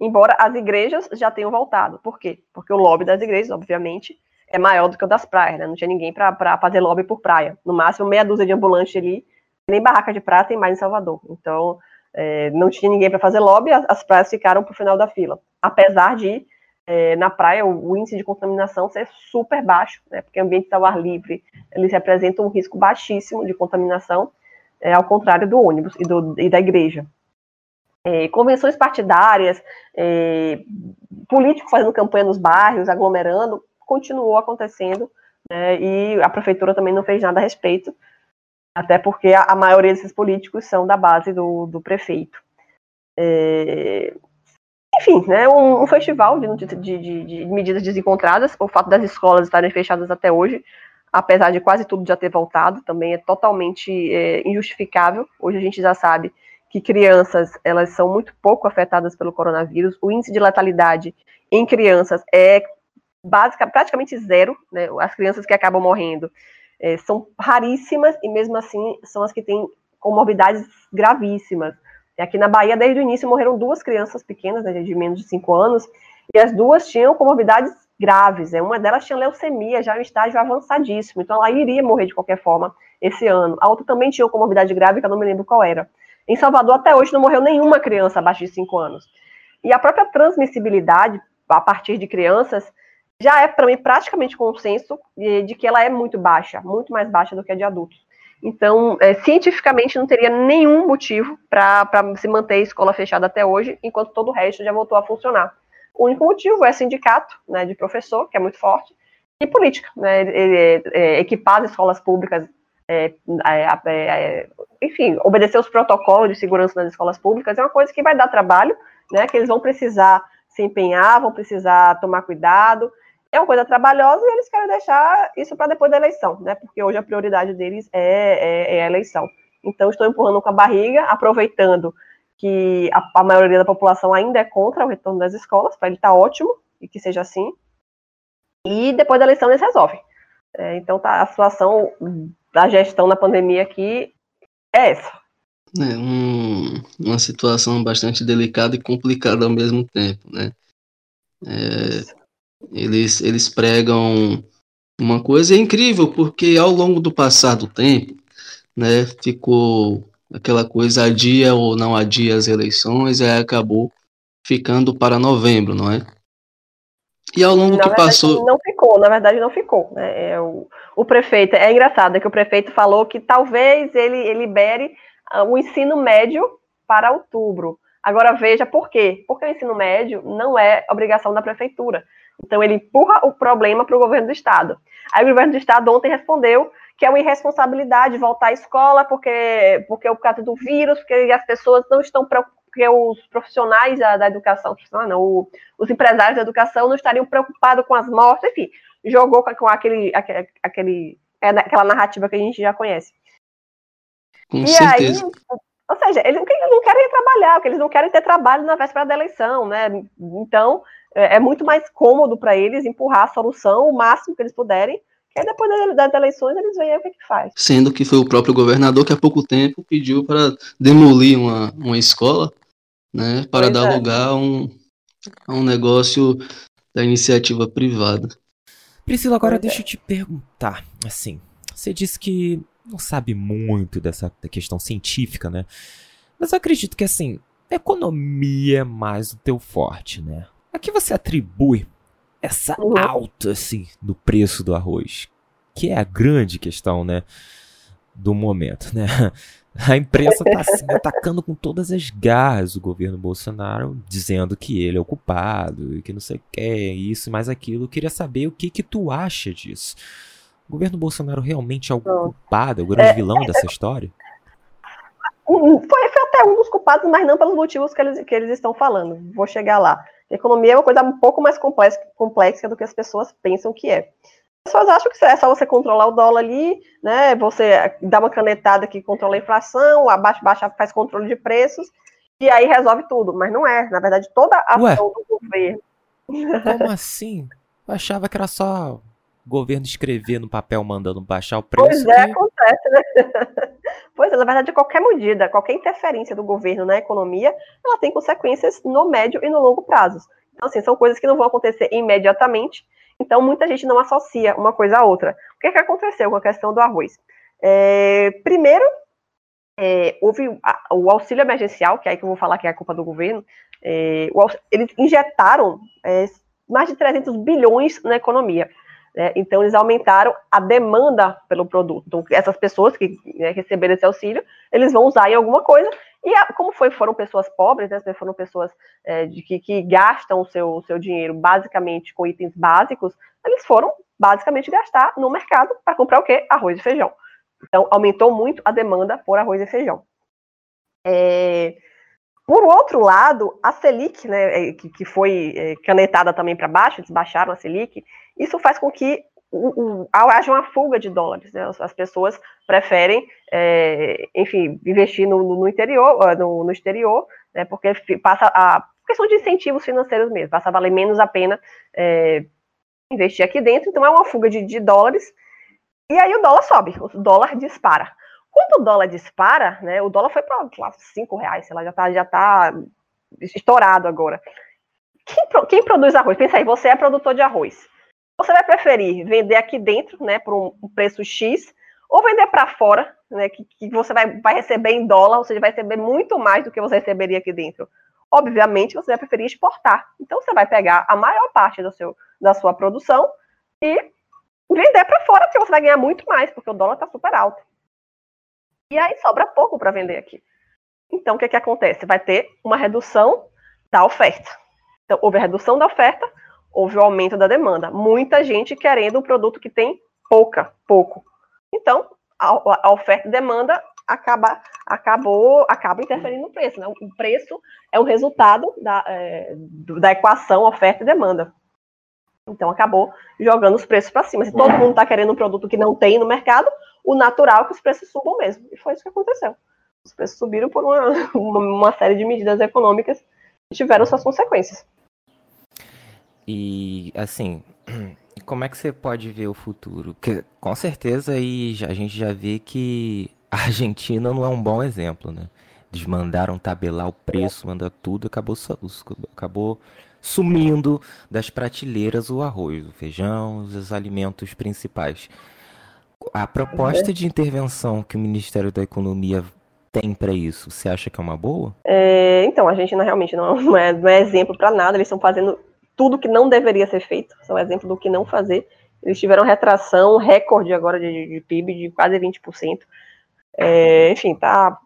embora as igrejas já tenham voltado. Por quê? Porque o lobby das igrejas, obviamente, é maior do que o das praias, né? Não tinha ninguém para fazer lobby por praia. No máximo, meia dúzia de ambulantes ali, nem barraca de praia tem mais em Salvador. Então, é, não tinha ninguém para fazer lobby, as, as praias ficaram para o final da fila. Apesar de é, na praia o, o, índice de contaminação ser super baixo, né, porque ambientes ao ar livre eles representam um risco baixíssimo de contaminação, é, ao contrário do ônibus e, do, e da igreja. É, convenções partidárias, é, políticos fazendo campanha nos bairros, aglomerando, continuou acontecendo, né, e a prefeitura também não fez nada a respeito, até porque a, a maioria desses políticos são da base do, do prefeito. É, enfim, né, um, um festival de, de, de, de, medidas desencontradas. O fato das escolas estarem fechadas até hoje, apesar de quase tudo já ter voltado, também é totalmente é, injustificável. Hoje a gente já sabe que crianças elas são muito pouco afetadas pelo coronavírus. O índice de letalidade em crianças é básica, praticamente zero. Né? As crianças que acabam morrendo é, são raríssimas e mesmo assim são as que têm comorbidades gravíssimas. Aqui na Bahia, desde o início, morreram duas crianças pequenas, né, de menos de 5 anos, e as duas tinham comorbidades graves. Né? Uma delas tinha leucemia, já em estágio avançadíssimo, então ela iria morrer de qualquer forma esse ano. A outra também tinha comorbidade grave, que eu não me lembro qual era. Em Salvador, até hoje, não morreu nenhuma criança abaixo de 5 anos. E a própria transmissibilidade, a partir de crianças, já é, para mim, praticamente consenso de, que ela é muito baixa, muito mais baixa do que a de adultos. Então, é, cientificamente, não teria nenhum motivo para se manter a escola fechada até hoje, enquanto todo o resto já voltou a funcionar. O único motivo é sindicato né, de professor, que é muito forte, e política. Né, é, é, equipar as escolas públicas, é, é, é, enfim, obedecer os protocolos de segurança nas escolas públicas é uma coisa que vai dar trabalho, né, que eles vão precisar se empenhar, vão precisar tomar cuidado, é uma coisa trabalhosa e eles querem deixar isso para depois da eleição, né? Porque hoje a prioridade deles é, é, é, a eleição. Então, estou empurrando com a barriga, aproveitando que a, a maioria da população ainda é contra o retorno das escolas, para ele estar tá ótimo e que seja assim. E depois da eleição eles resolvem. É, então, tá, a situação da gestão na pandemia aqui é essa. É um, uma situação bastante delicada e complicada ao mesmo tempo, né? É, eles, eles pregam uma coisa incrível, porque ao longo do passar do tempo, né, ficou aquela coisa adia ou não adia as eleições, aí acabou ficando para novembro, não é? E ao longo na que verdade, passou. Não ficou, na verdade não ficou. Né? É, o, o prefeito, é engraçado, é que o prefeito falou que talvez ele, ele libere uh, o ensino médio para outubro. Agora veja por quê. Porque o ensino médio não é obrigação da prefeitura. Então ele empurra o problema para o governo do estado. Aí o governo do estado ontem respondeu que é uma irresponsabilidade voltar à escola porque porque é por causa do vírus, porque as pessoas não estão porque os profissionais da, da educação, não, o, os empresários da educação não estariam preocupados com as mortes, enfim, jogou com, com aquele, aquele, aquele é, aquela narrativa que a gente já conhece. Com e certeza. aí, ou seja, eles, eles não querem trabalhar, porque eles não querem ter trabalho na véspera da eleição, né? Então, é, é muito mais cômodo para eles empurrar a solução o máximo que eles puderem, que aí depois das eleições eles veem o que, é que faz. Sendo que foi o próprio governador que há pouco tempo pediu para demolir uma, uma escola, né? Para pois dar é. lugar a um, a um negócio da iniciativa privada. Priscila, agora pois deixa é. eu te perguntar, assim, você disse que não sabe muito dessa questão científica, né? Mas eu acredito que, assim, economia é mais o teu forte, né? A que você atribui essa uhum. alta, assim, do preço do arroz? Que é a grande questão, né? Do momento, né? A imprensa está assim, atacando com todas as garras o governo Bolsonaro, dizendo que ele é o culpado e que não sei o que, isso e mais aquilo. Eu queria saber o que que tu acha disso. O governo Bolsonaro realmente é o culpado, é o grande é, vilão é, dessa história? Foi, foi, até um dos culpados, mas não pelos motivos que eles, que eles estão falando. Vou chegar lá. Economia é uma coisa um pouco mais complexa, complexa do que as pessoas pensam que é. As pessoas acham que é só você controlar o dólar ali, né? Você dá uma canetada que controla a inflação, abaixa, baixa, faz controle de preços, e aí resolve tudo. Mas não é. Na verdade, toda a ação Ué, do governo. Como assim? Eu achava que era só governo escrever no papel mandando baixar o preço. Pois é, que... acontece, né? pois é, na verdade, qualquer medida, qualquer interferência do governo na economia, ela tem consequências no médio e no longo prazo. Então, assim, são coisas que não vão acontecer imediatamente. Então, muita gente não associa uma coisa à outra. O que, é que aconteceu com a questão do arroz? É, primeiro, é, houve o auxílio emergencial, que é aí que eu vou falar que é a culpa do governo, é, o, eles injetaram é, mais de 300 bilhões na economia. Né? Então, eles aumentaram a demanda pelo produto. Então, essas pessoas que né, receberam esse auxílio, eles vão usar em alguma coisa. E a, como foi, foram pessoas pobres, né, foram pessoas é, de que, que, gastam o seu, seu dinheiro basicamente com itens básicos, eles foram basicamente gastar no mercado para comprar o quê? Arroz e feijão. Então, aumentou muito a demanda por arroz e feijão. É, por outro lado, a Selic, né, é, que, que foi é, canetada também para baixo, eles baixaram a Selic, isso faz com que haja uma fuga de dólares. Né? As pessoas preferem, é, enfim, investir no, no interior, no, no exterior, né, porque passa a questão de incentivos financeiros mesmo, passa a valer menos a pena é, investir aqui dentro. Então é uma fuga de, de dólares. E aí o dólar sobe, o dólar dispara. Quando o dólar dispara, né, o dólar foi para cinco reais, sei lá, já está já tá estourado agora. Quem, quem, produz arroz? Pensa aí, você é produtor de arroz. Você vai preferir vender aqui dentro, né, por um preço X, ou vender para fora, né, que, que, você vai, vai receber em dólar, ou seja, vai receber muito mais do que você receberia aqui dentro. Obviamente, você vai preferir exportar. Então, você vai pegar a maior parte do seu, da sua produção e vender para fora, porque você vai ganhar muito mais, porque o dólar está super alto. E aí sobra pouco para vender aqui. Então, o que, que acontece? Vai ter uma redução da oferta. Então, houve a redução da oferta, houve o aumento da demanda. Muita gente querendo um produto que tem pouca, pouco. Então, a, a oferta e demanda acaba, acabou, acaba interferindo no preço. Né? O preço é o resultado da, é, da equação oferta e demanda. Então acabou jogando os preços para cima. Se todo mundo está querendo um produto que não tem no mercado, o natural é que os preços subam mesmo. E foi isso que aconteceu. Os preços subiram por uma, uma série de medidas econômicas que tiveram suas consequências. E assim, como é que você pode ver o futuro? Porque com certeza aí a gente já vê que a Argentina não é um bom exemplo, né? Eles mandaram tabelar o preço, mandar tudo, acabou, acabou sumindo das prateleiras o arroz, o feijão, os alimentos principais. A proposta de intervenção que o Ministério da Economia tem para isso? Você acha que é uma boa? É, então, a não, realmente não é, não é exemplo para nada, eles estão fazendo tudo que não deveria ser feito, são exemplo do que não fazer. Eles tiveram retração, recorde agora de, de PIB de quase 20%. É, enfim, tá,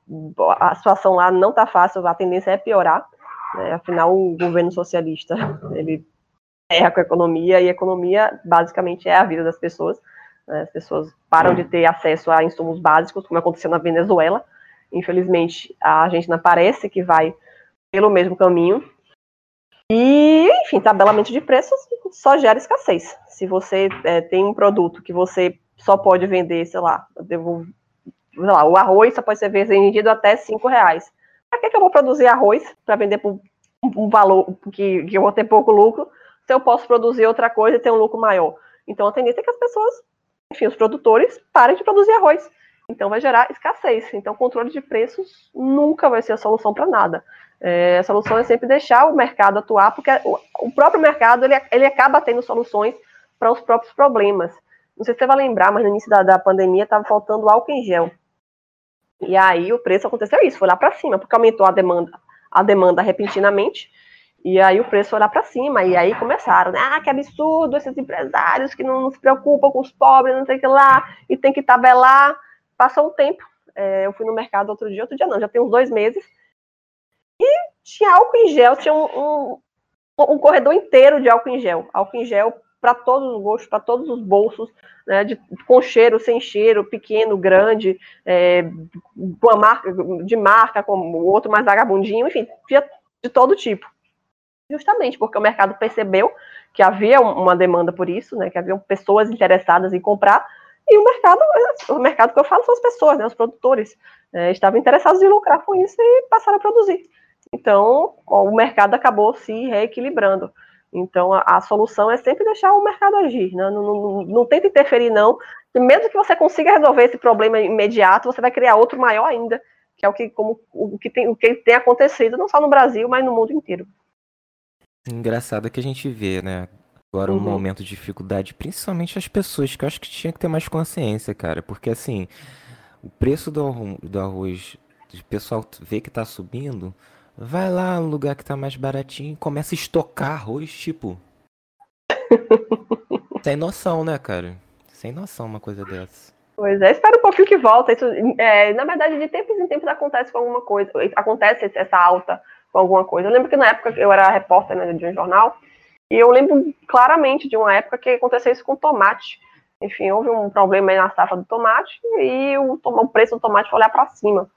a situação lá não está fácil, a tendência é piorar. Né, afinal, o governo socialista ele erra com a economia e a economia basicamente é a vida das pessoas. Né, as pessoas param de ter acesso a insumos básicos, como aconteceu na Venezuela. Infelizmente, a Argentina parece que vai pelo mesmo caminho. E, enfim, tabelamento de preços só gera escassez. Se você é, tem um produto que você só pode vender, sei lá, devo, sei lá o arroz só pode ser vendido até cinco reais. Para que, que eu vou produzir arroz para vender por um valor que, que eu vou ter pouco lucro, se eu posso produzir outra coisa e ter um lucro maior? Então, a tendência é que as pessoas, enfim, os produtores, parem de produzir arroz. Então, vai gerar escassez. Então, controle de preços nunca vai ser a solução para nada. É, a solução é sempre deixar o mercado atuar, porque o, próprio mercado ele, ele acaba tendo soluções para os próprios problemas. Não sei se você vai lembrar, mas no início da, da pandemia estava faltando álcool em gel. E aí o preço aconteceu isso, foi lá para cima, porque aumentou a demanda, a demanda repentinamente, e aí o preço foi lá para cima, e aí começaram, né? Ah, que absurdo, esses empresários que não, não, se preocupam com os pobres, não sei o que lá, e tem que tabelar. Passou um tempo, é, eu fui no mercado outro dia, outro dia não, já tem uns dois meses, e tinha álcool em gel, tinha um, um, um corredor inteiro de álcool em gel. Álcool em gel para todos os gostos, para todos os bolsos, né, de, com cheiro, sem cheiro, pequeno, grande, é, com a marca, de marca, com o outro mais vagabundinho, enfim, de todo tipo. Justamente porque o mercado percebeu que havia uma demanda por isso, né, que havia pessoas interessadas em comprar, e o mercado, o mercado que eu falo são as pessoas, né, os produtores, é, estavam interessados em lucrar com isso e passaram a produzir. Então, o mercado acabou se reequilibrando. Então, a, a solução é sempre deixar o mercado agir, né? não, não, não, não tenta interferir, não. E mesmo que você consiga resolver esse problema imediato, você vai criar outro maior ainda, que é o que, como, o que, tem, o que tem acontecido, não só no Brasil, mas no mundo inteiro. Engraçado que a gente vê, né? Agora um uhum. momento de dificuldade, principalmente as pessoas, que eu acho que tinha que ter mais consciência, cara. Porque assim, o preço do, do arroz, o pessoal vê que tá subindo, vai lá no lugar que tá mais baratinho e começa a estocar arroz, tipo. Sem noção, né, cara? Sem noção uma coisa dessa. Pois é, espera um pouquinho que volta. Isso, é, na verdade, de tempos em tempos acontece com alguma coisa. Acontece essa alta com alguma coisa. Eu lembro que na época eu era repórter né, de um jornal, e eu lembro claramente de uma época que aconteceu isso com tomate. Enfim, houve um problema aí na safra do tomate e o, o preço do tomate foi olhar para cima.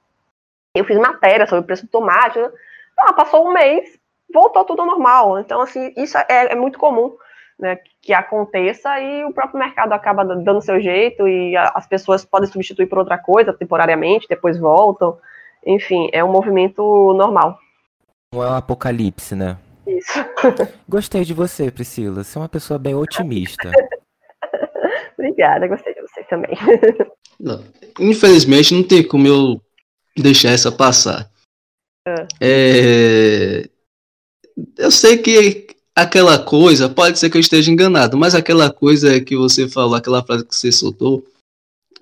Eu fiz matéria sobre o preço do tomate. Né? Ah, passou um mês, voltou tudo normal. Então, assim, isso é, é muito comum né, que aconteça e o próprio mercado acaba dando seu jeito e a, as pessoas podem substituir por outra coisa temporariamente, depois voltam. Enfim, é um movimento normal. Não é um apocalipse, né? Isso. Gostei de você, Priscila. Você é uma pessoa bem otimista. Obrigada, gostei de você também. Não, infelizmente não tem como eu deixar essa passar. É. É... Eu sei que aquela coisa, pode ser que eu esteja enganado, mas aquela coisa que você falou, aquela frase que você soltou,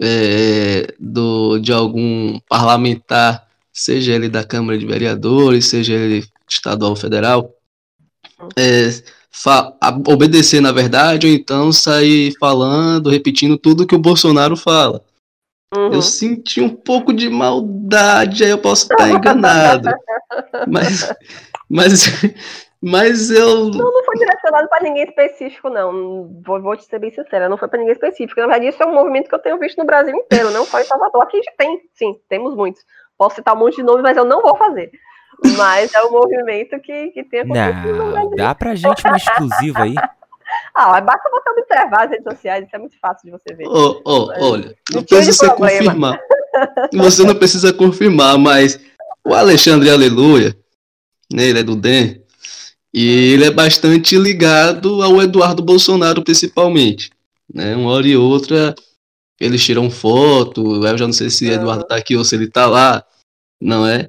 é, do, de algum parlamentar, seja ele da Câmara de Vereadores, seja ele estadual ou federal, é, obedecer na verdade, ou então sair falando, repetindo tudo que o Bolsonaro fala. Uhum. Eu senti um pouco de maldade, aí eu posso estar enganado. mas, mas, mas eu. Não, não foi direcionado para ninguém específico, não. Vou, vou te ser bem sincera, não foi para ninguém específico. Na verdade, isso é um movimento que eu tenho visto no Brasil inteiro, não só em Salvador. Aqui a gente tem, sim, temos muitos. Posso citar um monte de nomes, mas eu não vou fazer. Mas é um movimento que, que tem acontecido Não, dá pra gente uma exclusiva aí. Ah, basta você observar as redes sociais, isso é muito fácil de você ver. Oh, oh, olha, não precisa confirmar. Você não precisa confirmar, mas o Alexandre Aleluia, né, ele é do DEM, e ele é bastante ligado ao Eduardo Bolsonaro, principalmente. Né? Uma hora e outra, eles tiram foto, eu já não sei se o Eduardo tá aqui ou se ele tá lá, não é?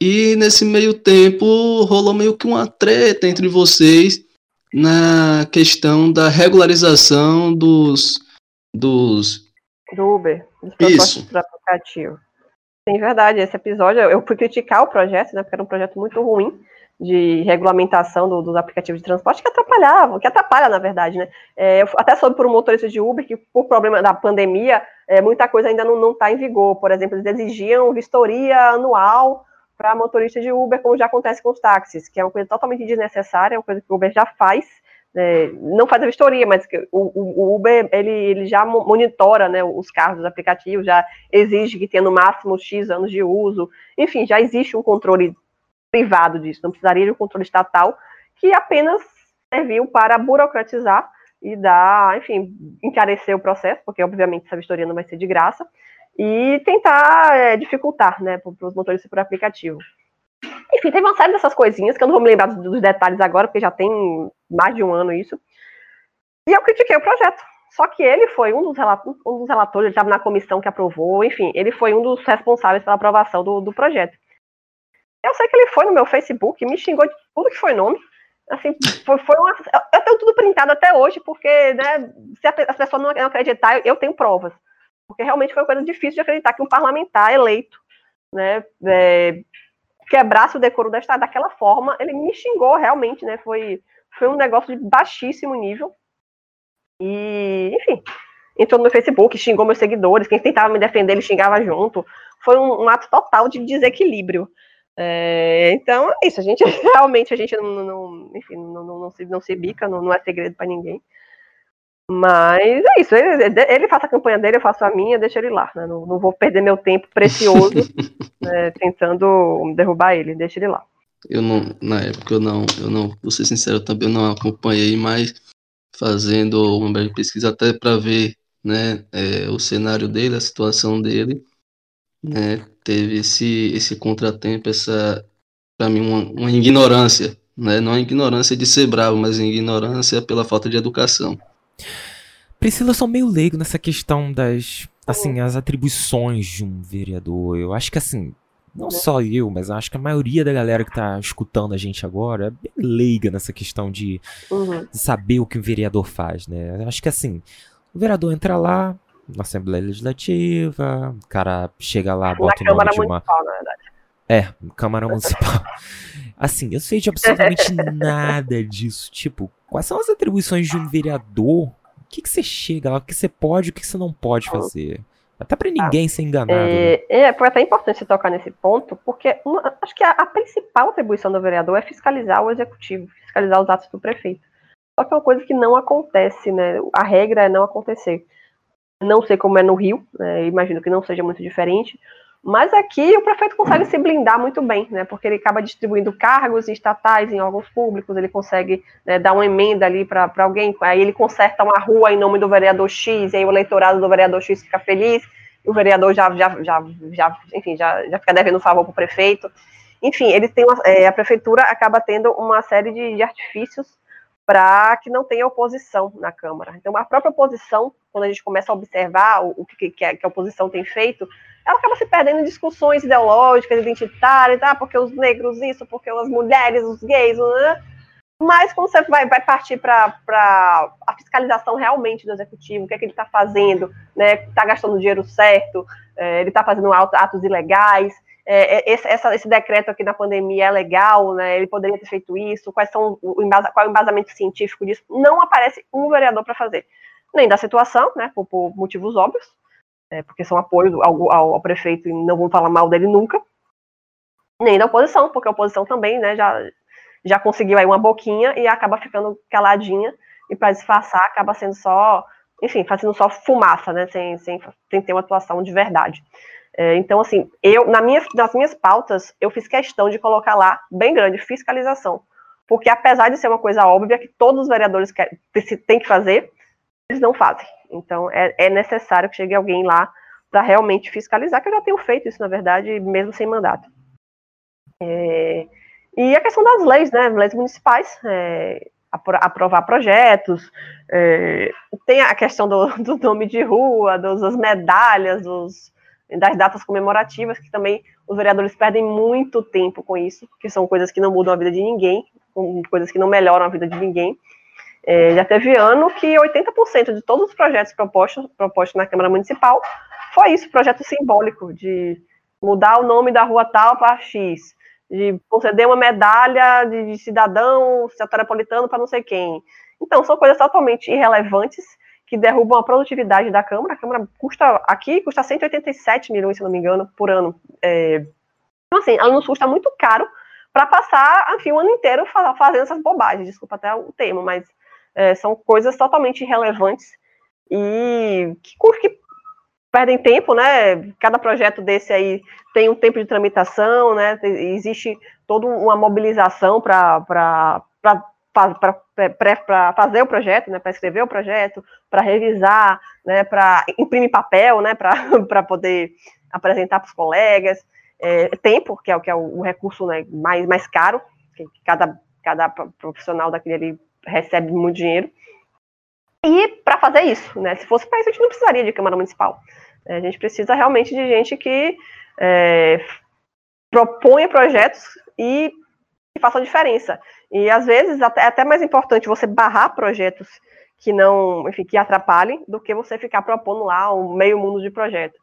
E nesse meio tempo rolou meio que uma treta entre vocês na questão da regularização dos. dos... Do Uber, dos Isso. aplicativo. Sim, verdade. Esse episódio, eu fui criticar o projeto, né? Porque era um projeto muito ruim de regulamentação do, dos aplicativos de transporte que atrapalhava, que atrapalha, na verdade, né? É, eu até soube por um motorista de Uber que, por problema da pandemia, é, muita coisa ainda não está em vigor. Por exemplo, eles exigiam vistoria anual para motorista de Uber, como já acontece com os táxis, que é uma coisa totalmente desnecessária, é uma coisa que o Uber já faz, é, não faz a vistoria, mas o, o, Uber ele, ele já monitora né, os carros, os aplicativos, já exige que tenha no máximo X anos de uso, enfim, já existe um controle privado disso, não precisaria de um controle estatal, que apenas serviu para burocratizar e dar, enfim, encarecer o processo, porque obviamente essa vistoria não vai ser de graça, e tentar é, dificultar, né, para os motoristas por aplicativo. Enfim, teve uma série dessas coisinhas que eu não vou me lembrar dos detalhes agora, porque já tem mais de um ano isso. E eu critiquei o projeto. Só que ele foi um dos, um dos relatores, ele estava na comissão que aprovou, enfim, ele foi um dos responsáveis pela aprovação do, do projeto. Eu sei que ele foi no meu Facebook, me xingou de tudo que foi nome. Assim, foi, foi uma, eu tenho tudo printado até hoje, porque, né, se as pessoas não acreditar, eu tenho provas. Porque realmente foi uma coisa difícil de acreditar que um parlamentar eleito, né, é, quebrasse o decoro da Estado daquela forma. Ele me xingou realmente, né? Foi, foi um negócio de baixíssimo nível. E, enfim, entrou no Facebook, xingou meus seguidores, quem tentava me defender, ele xingava junto. Foi um, um ato total de desequilíbrio. É, então, é isso, a gente realmente, a gente não, não enfim, não, não, não, se, não se bica, não, não é segredo para ninguém. Mas é isso, ele, ele faz a campanha dele, eu faço a minha, deixa ele lá. Né? Não, não, vou perder meu tempo precioso né, tentando derrubar ele, deixa ele lá. Eu não, na época eu não, eu não, vou ser sincero, eu também não acompanhei, mas fazendo uma breve pesquisa até para ver né, é, o cenário dele, a situação dele, né, teve esse, esse contratempo, essa, para mim, uma, uma ignorância, né, não a ignorância de ser bravo, mas a ignorância pela falta de educação. Priscila, eu sou meio leigo nessa questão das, assim, as atribuições de um vereador. Eu acho que, assim, não só eu, mas acho que a maioria da galera que tá escutando a gente agora é bem leiga nessa questão de, uhum. de saber o que um vereador faz, né? Eu acho que, assim, o vereador entra lá, na Assembleia Legislativa, o cara chega lá, bota na o nome de uma... Municipal, na verdade. É, Câmara Municipal. Assim, eu sei de absolutamente nada disso. Tipo, quais são as atribuições de um vereador? O que, que você chega lá? O que você pode, o que você não pode fazer? Até para ninguém ah, ser enganado. É, né? é, foi até importante você tocar nesse ponto, porque uma, acho que a, a, principal atribuição do vereador é fiscalizar o executivo, fiscalizar os atos do prefeito. Só que é uma coisa que não acontece, né? A regra é não acontecer. Não sei como é no Rio, né? imagino que não seja muito diferente, mas aqui o prefeito consegue se blindar muito bem, né? Porque ele acaba distribuindo cargos estatais em órgãos públicos, ele consegue né, dar uma emenda ali para alguém, aí ele conserta uma rua em nome do vereador X, e aí o eleitorado do vereador X fica feliz, o vereador já, já, já, já enfim, já, já fica devendo um favor para o prefeito. Enfim, ele tem uma, é, a prefeitura acaba tendo uma série de, de artifícios para que não tenha oposição na Câmara. Então, a própria oposição, quando a gente começa a observar o, o que, que, a, que, a, oposição tem feito, ela acaba se perdendo em discussões ideológicas, identitárias, ah, porque os negros isso, porque as mulheres, os gays, né? mas quando você vai, vai partir para a fiscalização realmente do executivo, o que é que ele está fazendo, né? Está gastando dinheiro certo, é, ele está fazendo atos ilegais, é, é, esse, essa, esse, decreto aqui na pandemia é legal, né? Ele poderia ter feito isso, quais são o embasa, qual é o embasamento científico disso? Não aparece um vereador para fazer. Nem da situação, né? Por, por motivos óbvios, é, porque são apoios ao, ao, ao, prefeito e não vão falar mal dele nunca. Nem da oposição, porque a oposição também, né? Já, já conseguiu aí uma boquinha e acaba ficando caladinha e para disfarçar acaba sendo só, enfim, fazendo só fumaça, né? Sem, sem, sem ter uma atuação de verdade. É, então, assim, eu, na minha, nas minhas pautas, eu fiz questão de colocar lá, bem grande, fiscalização. Porque apesar de ser uma coisa óbvia que todos os vereadores têm que fazer, eles não fazem. Então, é, é necessário que chegue alguém lá para realmente fiscalizar, que eu já tenho feito isso, na verdade, mesmo sem mandato. É, e a questão das leis, né, leis municipais, é, aprovar projetos, é, tem a questão do, do, nome de rua, das medalhas, dos, das datas comemorativas, que também os vereadores perdem muito tempo com isso, que são coisas que não mudam a vida de ninguém, coisas que não melhoram a vida de ninguém. É, já teve ano que 80% de todos os projetos propostos, propostos na Câmara Municipal foi isso, projeto simbólico de mudar o nome da rua tal para X, de conceder uma medalha de, de cidadão metropolitano para não sei quem. Então, são coisas totalmente irrelevantes que derrubam a produtividade da Câmara. A Câmara custa, aqui, custa 187 milhões, se não me engano, por ano. É... Então, assim, ela nos custa muito caro para passar, enfim, o ano inteiro fazendo essas bobagens. Desculpa até o termo, mas é, são coisas totalmente irrelevantes e que, que perdem tempo, né? Cada projeto desse aí tem um tempo de tramitação, né? Existe toda uma mobilização para para fazer o projeto, né, para escrever o projeto, para revisar, né, para imprimir papel, né, para poder apresentar para os colegas, é, tempo, que é o que é o, recurso né, mais, mais caro, que cada, cada profissional daquele recebe muito dinheiro. E para fazer isso, né, se fosse para isso, a gente não precisaria de Câmara Municipal. É, a gente precisa realmente de gente que é, proponha projetos e que façam diferença. E às vezes até, é até mais importante você barrar projetos que não, enfim, que atrapalhem, do que você ficar propondo lá um meio mundo de projeto.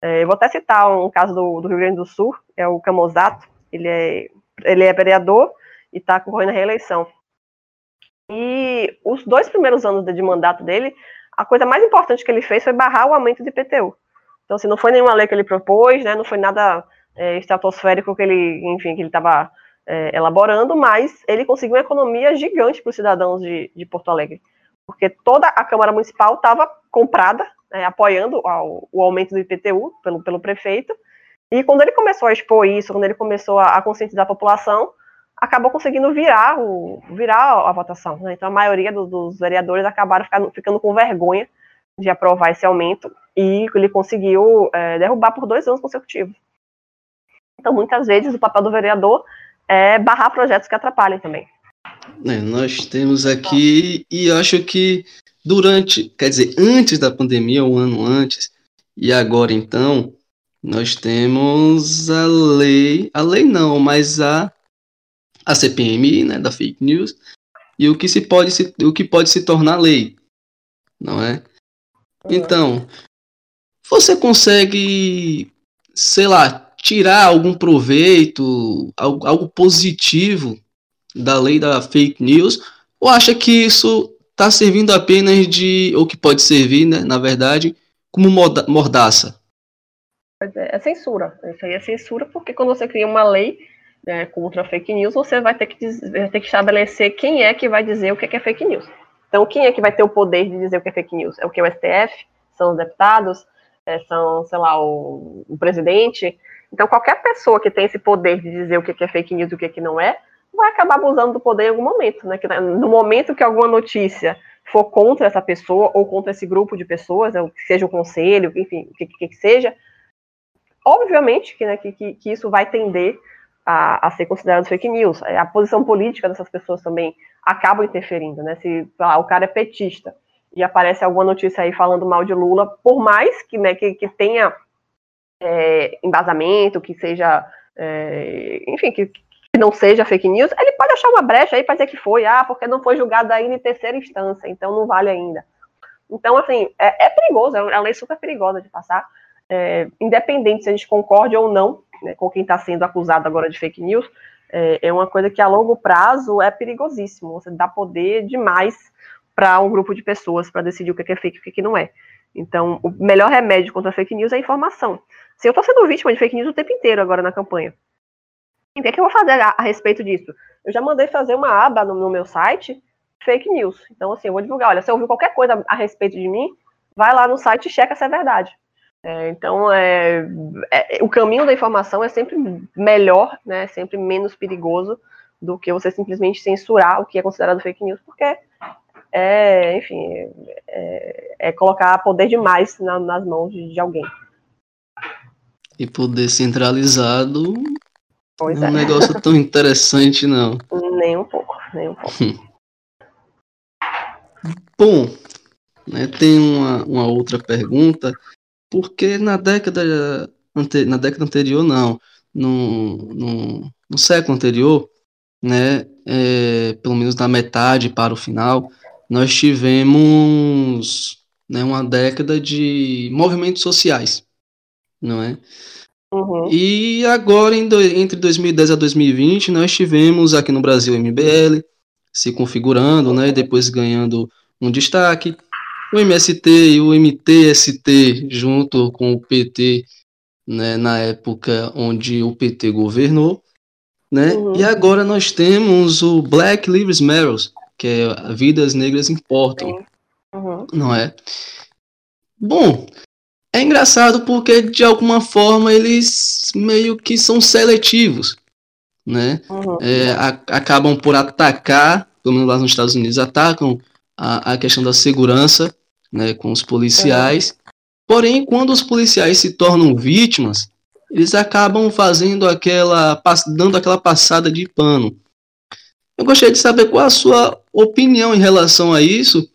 É, eu vou até citar um caso do, do, Rio Grande do Sul, é o Camozato, ele é, ele é vereador e está concorrendo à reeleição. E os dois primeiros anos de, de mandato dele, a coisa mais importante que ele fez foi barrar o aumento do IPTU. Então, assim, não foi nenhuma lei que ele propôs, né, não foi nada é, estratosférico que ele, enfim, que ele estava é, elaborando, mas ele conseguiu uma economia gigante para os cidadãos de, de, Porto Alegre, porque toda a Câmara Municipal estava comprada, né, apoiando ao, o aumento do IPTU pelo, pelo prefeito, e quando ele começou a expor isso, quando ele começou a, a conscientizar a população, acabou conseguindo virar, o, virar a votação. Né? Então a maioria do, dos vereadores acabaram ficando, ficando, com vergonha de aprovar esse aumento, e ele conseguiu é, derrubar por dois anos consecutivos. Então, muitas vezes, o papel do vereador é barrar projetos que atrapalhem também. É, nós temos aqui, e acho que durante, quer dizer, antes da pandemia, um ano antes, e agora então, nós temos a lei, a lei não, mas a, a CPMI, né, da fake news, e o que, se pode se, o que pode se tornar lei, não é? Uhum. Então, você consegue, sei lá, tirar algum proveito, algo, algo positivo da lei da fake news, ou acha que isso está servindo apenas de, ou que pode servir, né, na verdade, como mordaça? É, é censura. Isso aí é censura porque quando você cria uma lei né, contra fake news, você vai ter, que vai ter que estabelecer quem é que vai dizer o que é, que é fake news. Então, quem é que vai ter o poder de dizer o que é fake news? É o que? O STF? São os deputados? É, são, sei lá, o, o presidente? Então, qualquer pessoa que tem esse poder de dizer o que é fake news e o que não é, vai acabar abusando do poder em algum momento, né? no momento que alguma notícia for contra essa pessoa ou contra esse grupo de pessoas, seja o conselho, enfim, o que, que, que seja, obviamente que, né, que, que, isso vai tender a, a, ser considerado fake news. A posição política dessas pessoas também acaba interferindo, né? Se lá, o cara é petista e aparece alguma notícia aí falando mal de Lula, por mais que, né, que, que tenha é, embasamento, que seja, é, enfim, que, que, não seja fake news, ele pode achar uma brecha aí para dizer que foi, ah, porque não foi julgado ainda em terceira instância, então não vale ainda. Então, assim, é, é perigoso, é uma lei super perigosa de passar, é, independente se a gente concorde ou não né, com quem está sendo acusado agora de fake news, é, é uma coisa que a longo prazo é perigosíssimo, você dá poder demais para um grupo de pessoas para decidir o que é fake e o que não é. Então, o melhor remédio contra a fake news é a informação. Se eu estou sendo vítima de fake news o tempo inteiro agora na campanha, o que, é que eu vou fazer a, a, respeito disso? Eu já mandei fazer uma aba no, no, meu site, fake news. Então, assim, eu vou divulgar. Olha, se eu ouvir qualquer coisa a respeito de mim, vai lá no site e checa se é verdade. É, então, é, é, o caminho da informação é sempre melhor, né, sempre menos perigoso do que você simplesmente censurar o que é considerado fake news, porque é, enfim, é, é colocar poder demais na, nas mãos de, de, alguém. E poder centralizado pois não é um é. negócio tão interessante, não. Nem um pouco, nem um pouco. Bom, né, tem uma, uma outra pergunta, porque na década, ante, na década anterior, não, no, no, no século anterior, né, é, pelo menos da metade para o final, nós tivemos né, uma década de movimentos sociais, não é? Uhum. E agora, do, entre 2010 a 2020, nós tivemos aqui no Brasil o MBL se configurando, né, depois ganhando um destaque. O MST e o MTST, junto com o PT, né, na época onde o PT governou. Né? Uhum. E agora nós temos o Black Lives Matter, que é Vidas Negras Importam, Uhum. não é? Bom, é engraçado porque de alguma forma eles meio que são seletivos, né? Uhum. É, a- acabam por atacar, pelo menos lá nos Estados Unidos, atacam a, a questão da segurança, né, com os policiais. Porém, quando os policiais se tornam vítimas, eles acabam fazendo aquela, dando aquela passada de pano. Eu gostaria de saber qual a sua opinião em relação a isso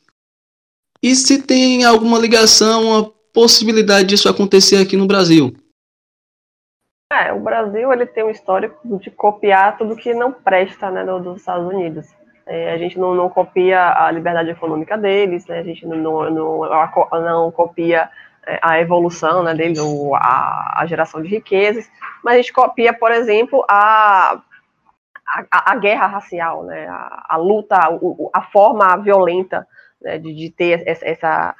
e se tem alguma ligação, a possibilidade disso acontecer aqui no Brasil. É, o Brasil ele tem um histórico de copiar tudo que não presta né, do- dos Estados Unidos. É, a gente não, não copia a liberdade econômica deles, né, a gente não, não, não, não copia é, a evolução né, deles, ou a, a geração de riquezas, mas a gente copia, por exemplo, a, a, a guerra racial, né, a, a luta, o- a forma violenta né, de, de ter essa, essa,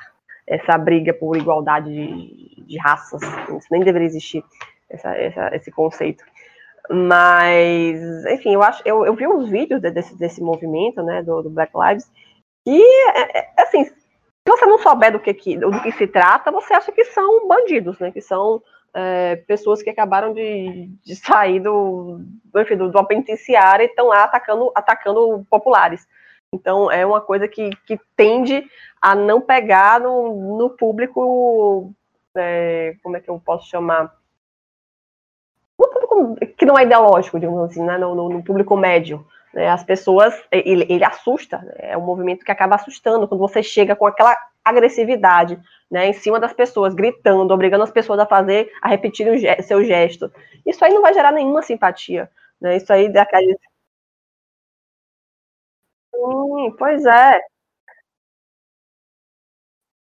essa briga por igualdade de, de raças. Isso nem deveria existir essa, essa- esse conceito. Mas, enfim, eu acho, eu, eu vi uns vídeos de- desse, desse movimento, né, do, do Black Lives, e, é, é, assim, se você não souber do que, que- do que se trata, você acha que são bandidos, né, que são é, pessoas que acabaram de, de sair do, do, enfim, do, do penitenciário e estão lá atacando, atacando populares. Então, é uma coisa que, que tende a não pegar no, no público, é, como é que eu posso chamar? Que não é ideológico, digamos assim, né? no, no- no público médio. né? As pessoas, ele, ele assusta, né? é um movimento que acaba assustando quando você chega com aquela agressividade né, em cima das pessoas, gritando, obrigando as pessoas a fazer, a repetirem o ge- seu gesto. Isso aí não vai gerar nenhuma simpatia. Né? Isso aí dá aquela Sim, pois é,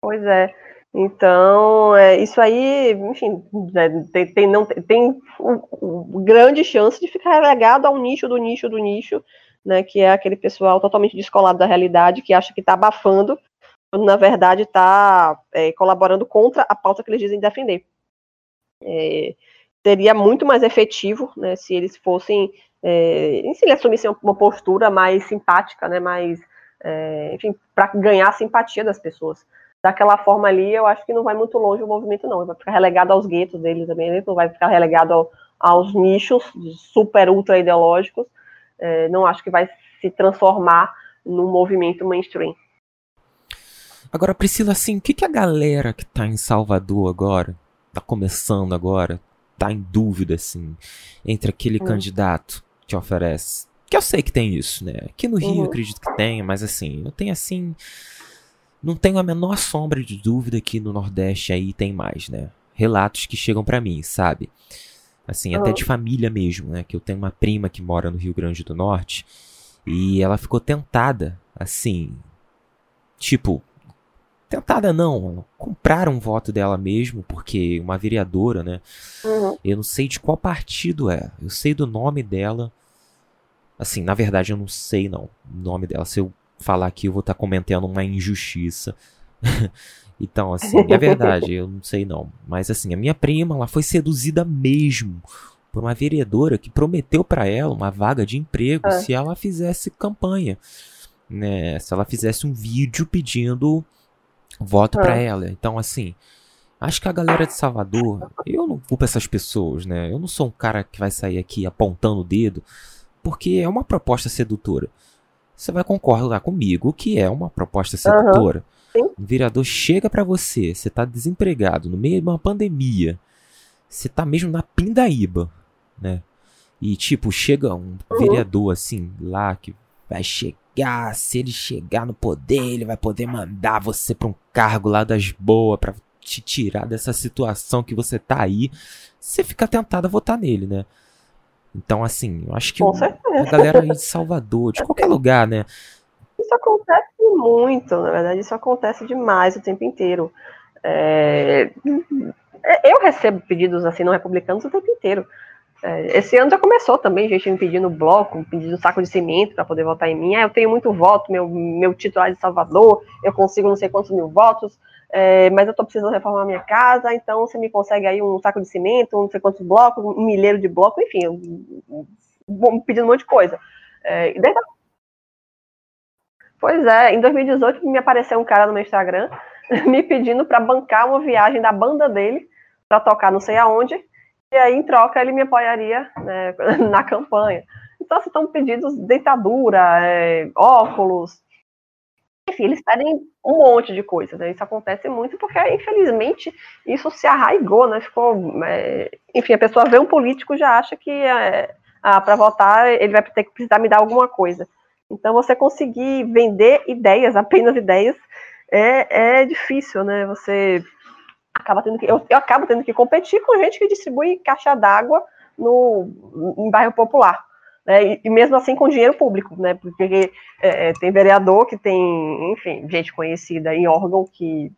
pois é. Então, é, isso aí, enfim, né, tem, tem, não, tem o, o grande chance de ficar relegado ao nicho do nicho do nicho, né, que é aquele pessoal totalmente descolado da realidade, que acha que está abafando, quando na verdade está colaborando contra a pauta que eles dizem defender. É, seria muito mais efetivo né, se eles fossem é, se eles assumissem uma postura mais simpática, né, mais, é, enfim, para ganhar a simpatia das pessoas. Daquela forma ali, eu acho que não vai muito longe o movimento, não. Ele vai ficar relegado aos guetos deles também, ele não vai ficar relegado ao, aos nichos super, ultra ideológicos. É, não acho que vai se transformar num movimento mainstream. Agora, Priscila, assim, o que, que a galera que tá em Salvador agora, tá começando agora, tá em dúvida, assim, entre aquele Hum. candidato que oferece? Que eu sei que tem isso, né? Aqui no Rio Uhum. eu acredito que tem, mas assim, eu tenho assim. Não tenho a menor sombra de dúvida que no Nordeste aí tem mais, né? Relatos que chegam pra mim, sabe? Assim, até Uhum. de família mesmo, né? Que eu tenho uma prima que mora no Rio Grande do Norte e ela ficou tentada, assim, tipo, tentada não, compraram um voto dela mesmo, porque uma vereadora, né? Uhum. Eu não sei de qual partido é. Eu sei do nome dela. Assim, na verdade eu não sei não o nome dela. Se eu falar aqui eu vou estar cometendo uma injustiça. então, assim, é verdade, eu não sei não. Mas assim, a minha prima, ela foi seduzida mesmo por uma vereadora que prometeu pra ela uma vaga de emprego Ah. se ela fizesse campanha, né? Se ela fizesse um vídeo pedindo voto pra Ah. ela. Então, assim, acho que a galera de Salvador, eu não culpo essas pessoas, né? Eu não sou um cara que vai sair aqui apontando o dedo, porque é uma proposta sedutora. Você vai concordar comigo que é uma proposta sedutora. Sim. Um vereador chega pra você, você tá desempregado, no meio de uma pandemia, você tá mesmo na pindaíba, né? E tipo, chega um Uhum. vereador assim, lá, que vai chegar, se ele chegar no poder, ele vai poder mandar você pra um cargo lá das boas, pra te tirar dessa situação que você tá aí. Você fica tentado a votar nele, né? Então, assim, eu acho que o- a galera aí de Salvador, de qualquer lugar, né? Isso acontece muito, na verdade, isso acontece demais o tempo inteiro. É, eu recebo pedidos assim não republicanos o tempo inteiro. É, esse ano já começou também, gente me pedindo bloco, me pedindo saco de cimento para poder votar em mim. Ah, eu tenho muito voto, meu, meu título é de Salvador, eu consigo não sei quantos mil votos, é, mas eu estou precisando reformar minha casa, então você me consegue aí um saco de cimento, não sei quantos blocos, um milheiro de bloco, enfim, um, pedindo um monte de coisa. É, desde... Pois é, em 2018 me apareceu um cara no meu Instagram me pedindo para bancar uma viagem da banda dele para tocar não sei aonde, e aí, em troca, ele me apoiaria né, na campanha. Então, assim, estão pedidos dentadura, é, óculos, enfim, eles pedem um monte de coisas, né? Isso acontece muito porque, infelizmente, isso se arraigou, né? Ficou, é, enfim, a pessoa vê um político já acha que é, ah, para votar ele vai ter que precisar me dar alguma coisa. Então, você conseguir vender ideias, apenas ideias, é, é difícil, né? Você acaba tendo que, eu, eu acabo tendo que competir com gente que distribui caixa d'água no em bairro popular. Né, e, mesmo assim com dinheiro público, né? Porque é, tem vereador que tem, enfim, gente conhecida em órgão que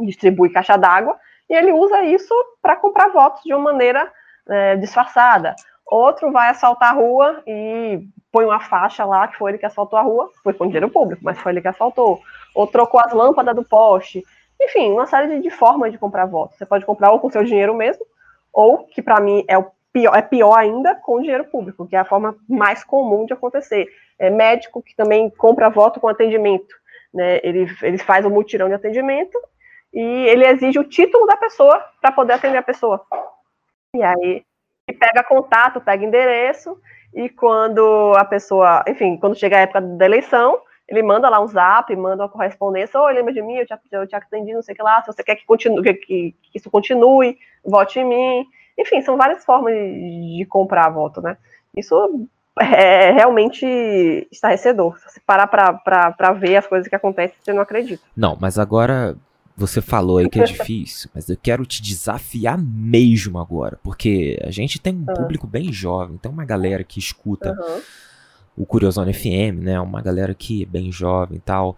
distribui caixa d'água e ele usa isso para comprar votos de uma maneira é, disfarçada. Outro vai assaltar a rua e põe uma faixa lá que foi ele que assaltou a rua, foi com dinheiro público, mas foi ele que assaltou. Ou trocou as lâmpadas do poste. Enfim, uma série de, de formas de comprar votos. Você pode comprar ou com seu dinheiro mesmo, ou, que para mim é o pior, é pior ainda, com dinheiro público, que é a forma mais comum de acontecer. É médico que também compra voto com atendimento. Né? Ele, ele faz um mutirão de atendimento e ele exige o título da pessoa para poder atender a pessoa. E aí ele pega contato, pega endereço, e quando a pessoa, enfim, quando chega a época da eleição, ele manda lá um zap, manda uma correspondência, oi, lembra de mim, eu te, eu te atendi, não sei o que lá, se você quer que, continue, que, que, que isso continue, vote em mim. Enfim, são várias formas de, de comprar voto, né? Isso é realmente estarrecedor. Se você parar para ver as coisas que acontecem, você não acredita. Não, mas agora você falou aí que é difícil, mas eu quero te desafiar mesmo agora, porque a gente tem um uhum. público bem jovem, tem uma galera que escuta uhum. o Curiosone FM, né? Uma galera que é bem jovem e tal.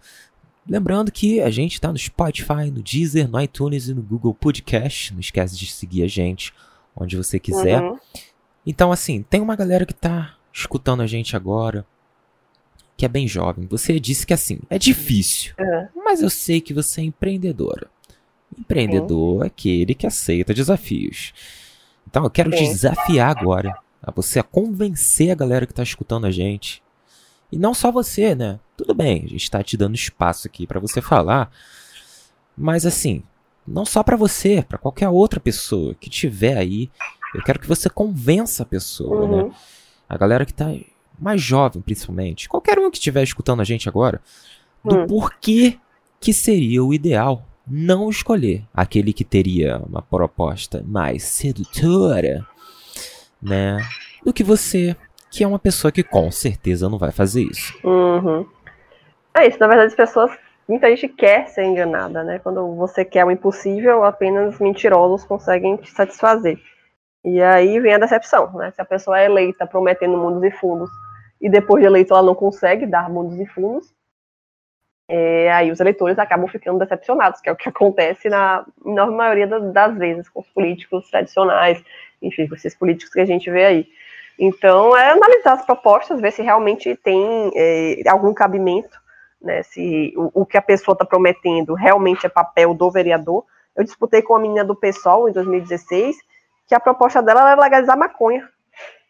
Lembrando que a gente está no Spotify, no Deezer, no iTunes e no Google Podcast. Não esquece de seguir a gente onde você quiser. Uhum. Então, assim, tem uma galera que está escutando a gente agora, que é bem jovem. Você disse que assim, é difícil, uhum. mas eu sei que você é empreendedora. Empreendedor uhum. é aquele que aceita desafios. Então eu quero te desafiar agora a você a convencer a galera que está escutando a gente. E não só você, né? Tudo bem, a gente está te dando espaço aqui para você falar. Mas assim, não só para você, para qualquer outra pessoa que tiver aí, eu quero que você convença a pessoa, né? uhum. né? A galera que tá mais jovem, principalmente, qualquer um que estiver escutando a gente agora, do uhum. porquê que seria o ideal não escolher aquele que teria uma proposta mais sedutora, né? Do que você, que é uma pessoa que com certeza não vai fazer isso. Uhum. É isso, na verdade as pessoas muita gente quer ser enganada, né? Quando você quer o impossível, apenas mentirosos conseguem te satisfazer. E aí vem a decepção, né? Se a pessoa é eleita prometendo mundos e fundos e depois de eleito ela não consegue dar mundos e fundos, é, aí os eleitores acabam ficando decepcionados, que é o que acontece na enorme maioria das vezes com os políticos tradicionais, enfim, com esses políticos que a gente vê aí. Então, é analisar as propostas, ver se realmente tem é, algum cabimento né, se o, o que a pessoa está prometendo realmente é papel do vereador. Eu disputei com a menina do PSOL em 2016, que a proposta dela era legalizar maconha.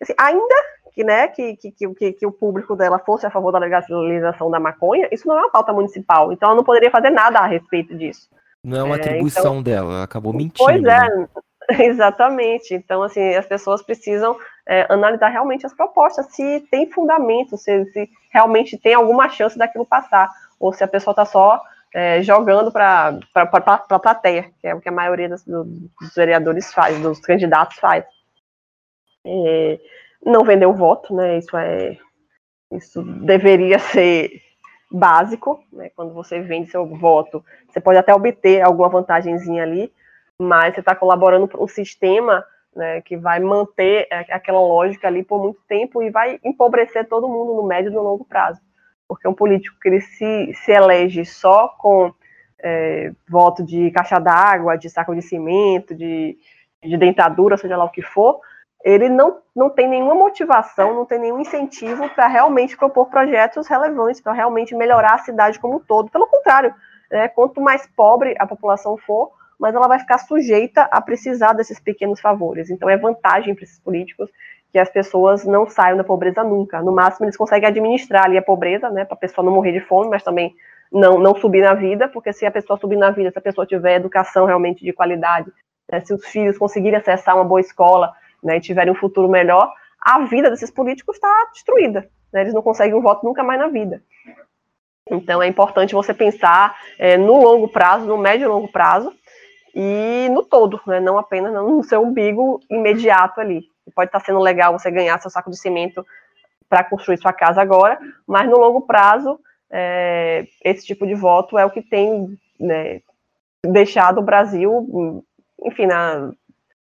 Assim, ainda que, né, que, que, que, que, o público dela fosse a favor da legalização da maconha, isso não é uma pauta municipal, então ela não poderia fazer nada a respeito disso. Não é uma atribuição é, então, dela, ela acabou mentindo. Pois é, né? exatamente. Então, assim, as pessoas precisam é, analisar realmente as propostas, se tem fundamento, se, se, realmente tem alguma chance daquilo passar, ou se a pessoa está só é, jogando para a plateia, que é o que a maioria dos, dos vereadores faz, dos candidatos faz. É, não vender o voto, né? Isso é isso deveria ser básico, né? Quando você vende seu voto, você pode até obter alguma vantagemzinha ali, mas você está colaborando para um sistema né, que vai manter é, aquela lógica ali por muito tempo e vai empobrecer todo mundo no médio e no longo prazo. Porque um político que ele se, se elege só com é, voto de caixa d'água, de saco de cimento, de, de dentadura, seja lá o que for, ele não, não tem nenhuma motivação, não tem nenhum incentivo para realmente propor projetos relevantes, para realmente melhorar a cidade como um todo. Pelo contrário, né, quanto mais pobre a população for, mais ela vai ficar sujeita a precisar desses pequenos favores. Então é vantagem para esses políticos que as pessoas não saiam da pobreza nunca. No máximo, eles conseguem administrar ali a pobreza, né, para a pessoa não morrer de fome, mas também não, não subir na vida, porque se a pessoa subir na vida, se a pessoa tiver educação realmente de qualidade, né, se os filhos conseguirem acessar uma boa escola né, e tiverem um futuro melhor, a vida desses políticos está destruída. Né, eles não conseguem um voto nunca mais na vida. Então é importante você pensar é, no longo prazo, no médio e longo prazo, e no todo, né, não apenas no seu umbigo imediato ali. Pode estar sendo legal você ganhar seu saco de cimento para construir sua casa agora, mas no longo prazo, é, esse tipo de voto é o que tem né, deixado o Brasil, enfim, na,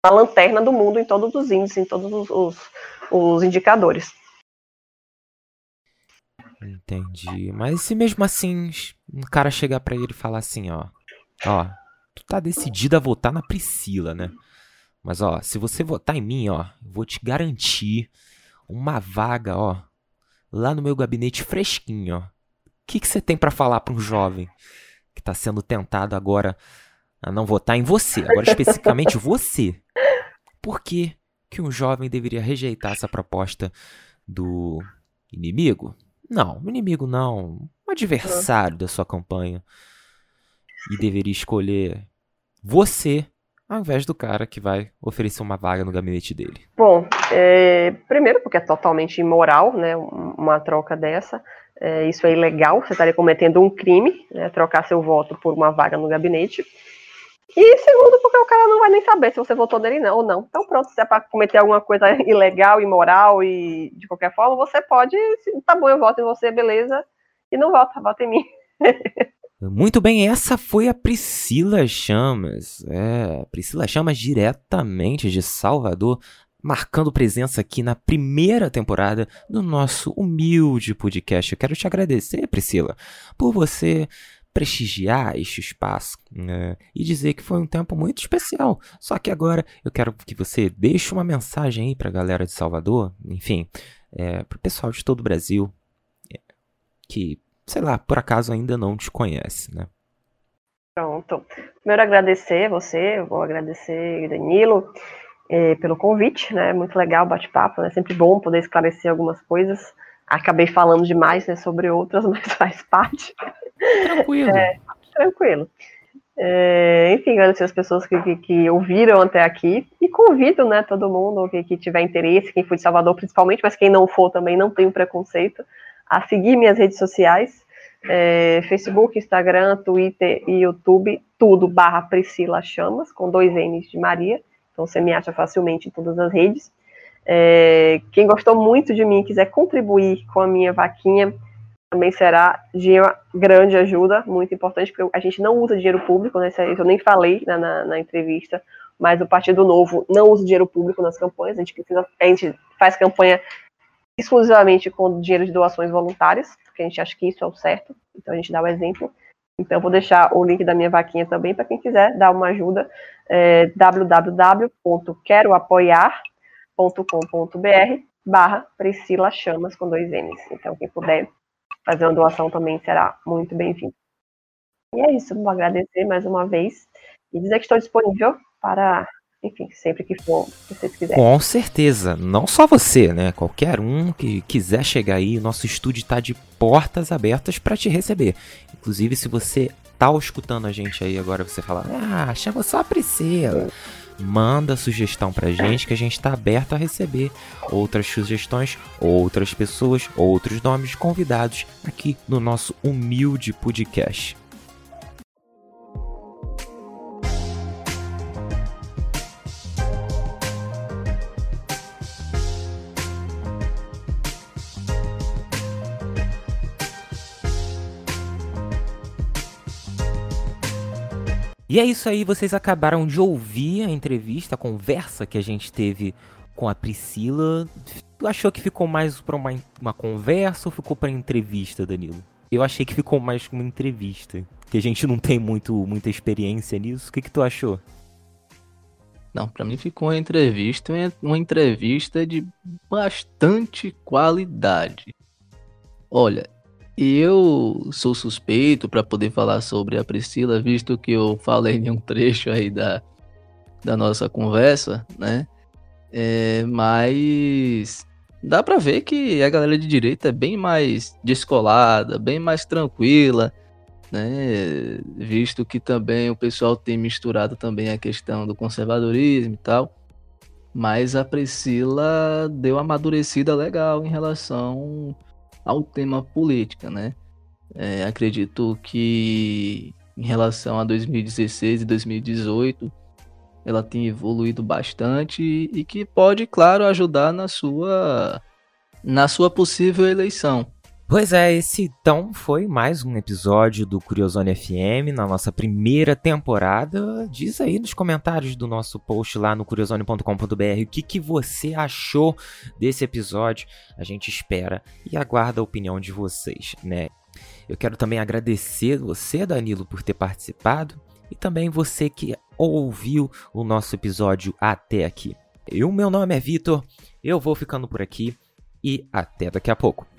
na, lanterna do mundo em todos os índices, em todos os, os, os indicadores. Entendi. Mas se mesmo assim um cara chegar para ele e falar assim, ó, ó, tu tá decidido a votar na Priscila, né? Mas ó, se você votar em mim, ó, vou te garantir uma vaga, ó, lá no meu gabinete fresquinho, ó. O que que você tem para falar para um jovem que tá sendo tentado agora a não votar em você, agora especificamente você? Por que que um jovem deveria rejeitar essa proposta do inimigo? Não, um inimigo não, um adversário da sua campanha. E deveria escolher você ao invés do cara que vai oferecer uma vaga no gabinete dele? Bom, é, primeiro porque é totalmente imoral, né, uma troca dessa. É, isso é ilegal, você estaria cometendo um crime, né, trocar seu voto por uma vaga no gabinete. E segundo, porque o cara não vai nem saber se você votou nele não, ou não. Então pronto, se é para cometer alguma coisa ilegal, imoral e de qualquer forma, você pode, tá bom, eu voto em você, beleza, e não vota, vota em mim. Muito bem, essa foi a Priscila Chamas. É, Priscila Chamas diretamente de Salvador, marcando presença aqui na primeira temporada do nosso humilde podcast. Eu quero te agradecer, Priscila, por você prestigiar este espaço né, e dizer que foi um tempo muito especial. Só que agora eu quero que você deixe uma mensagem aí para a galera de Salvador, enfim, é, para o pessoal de todo o Brasil é, que sei lá, por acaso ainda não te conhece, né? Pronto. Primeiro agradecer você, vou agradecer Danilo eh, pelo convite, né? Muito legal o bate-papo, né? Sempre bom poder esclarecer algumas coisas. Acabei falando demais né, sobre outras, mas faz parte. Tranquilo. É, tranquilo. É, enfim, agradecer as pessoas que, que, que, ouviram até aqui e convido, né, todo mundo que, que tiver interesse, quem for de Salvador principalmente, mas quem não for também não tem preconceito, a seguir minhas redes sociais, é, Facebook, Instagram, Twitter e YouTube, tudo barra Priscila Chamas, com dois N's de Maria, então você me acha facilmente em todas as redes. É, quem gostou muito de mim e quiser contribuir com a minha vaquinha, também será de uma grande ajuda, muito importante, porque a gente não usa dinheiro público, né, isso eu nem falei na, na, na entrevista, mas o Partido Novo não usa dinheiro público nas campanhas, a gente, precisa, a gente faz campanha exclusivamente com dinheiro de doações voluntárias, porque a gente acha que isso é o certo, então a gente dá o exemplo. Então, vou deixar o link da minha vaquinha também para quem quiser dar uma ajuda. É, www.queroapoiar.com.br barra Priscila Chamas com dois N's. Então, quem puder fazer uma doação também será muito bem-vindo. E é isso, vou agradecer mais uma vez e dizer que estou disponível para enfim, sempre que for, se vocês quiserem. Com certeza, não só você, né? Qualquer um que quiser chegar aí, nosso estúdio está de portas abertas para te receber. Inclusive, se você tá escutando a gente aí agora, você fala, ah, chama só a Priscila. Manda sugestão pra gente que a gente está aberto a receber outras sugestões, outras pessoas, outros nomes de convidados aqui no nosso humilde podcast. E é isso aí, vocês acabaram de ouvir a entrevista, a conversa que a gente teve com a Priscila. Tu achou que ficou mais para uma, uma conversa ou ficou para entrevista, Danilo? Eu achei que ficou mais uma entrevista. Que a gente não tem muito, muita experiência nisso. O que, que tu achou? Não, para mim ficou uma entrevista, uma entrevista de bastante qualidade. Olha, eu sou suspeito para poder falar sobre a Priscila, visto que eu falei em um trecho aí da, da nossa conversa, né? É, mas dá para ver que a galera de direita é bem mais descolada, bem mais tranquila, né? Visto que também o pessoal tem misturado também a questão do conservadorismo e tal. Mas a Priscila deu amadurecida legal em relação ao tema política, né? É, acredito que em relação a 2016 e 2018 ela tem evoluído bastante e que pode, claro, ajudar na sua na sua possível eleição. Pois é, esse então foi mais um episódio do Curiosone FM na nossa primeira temporada. Diz aí nos comentários do nosso post lá no curiosone.com.br o que, que você achou desse episódio. A gente espera e aguarda a opinião de vocês, né? Eu quero também agradecer você, Danilo, por ter participado e também você que ouviu o nosso episódio até aqui. E o meu nome é Vitor, eu vou ficando por aqui e até daqui a pouco.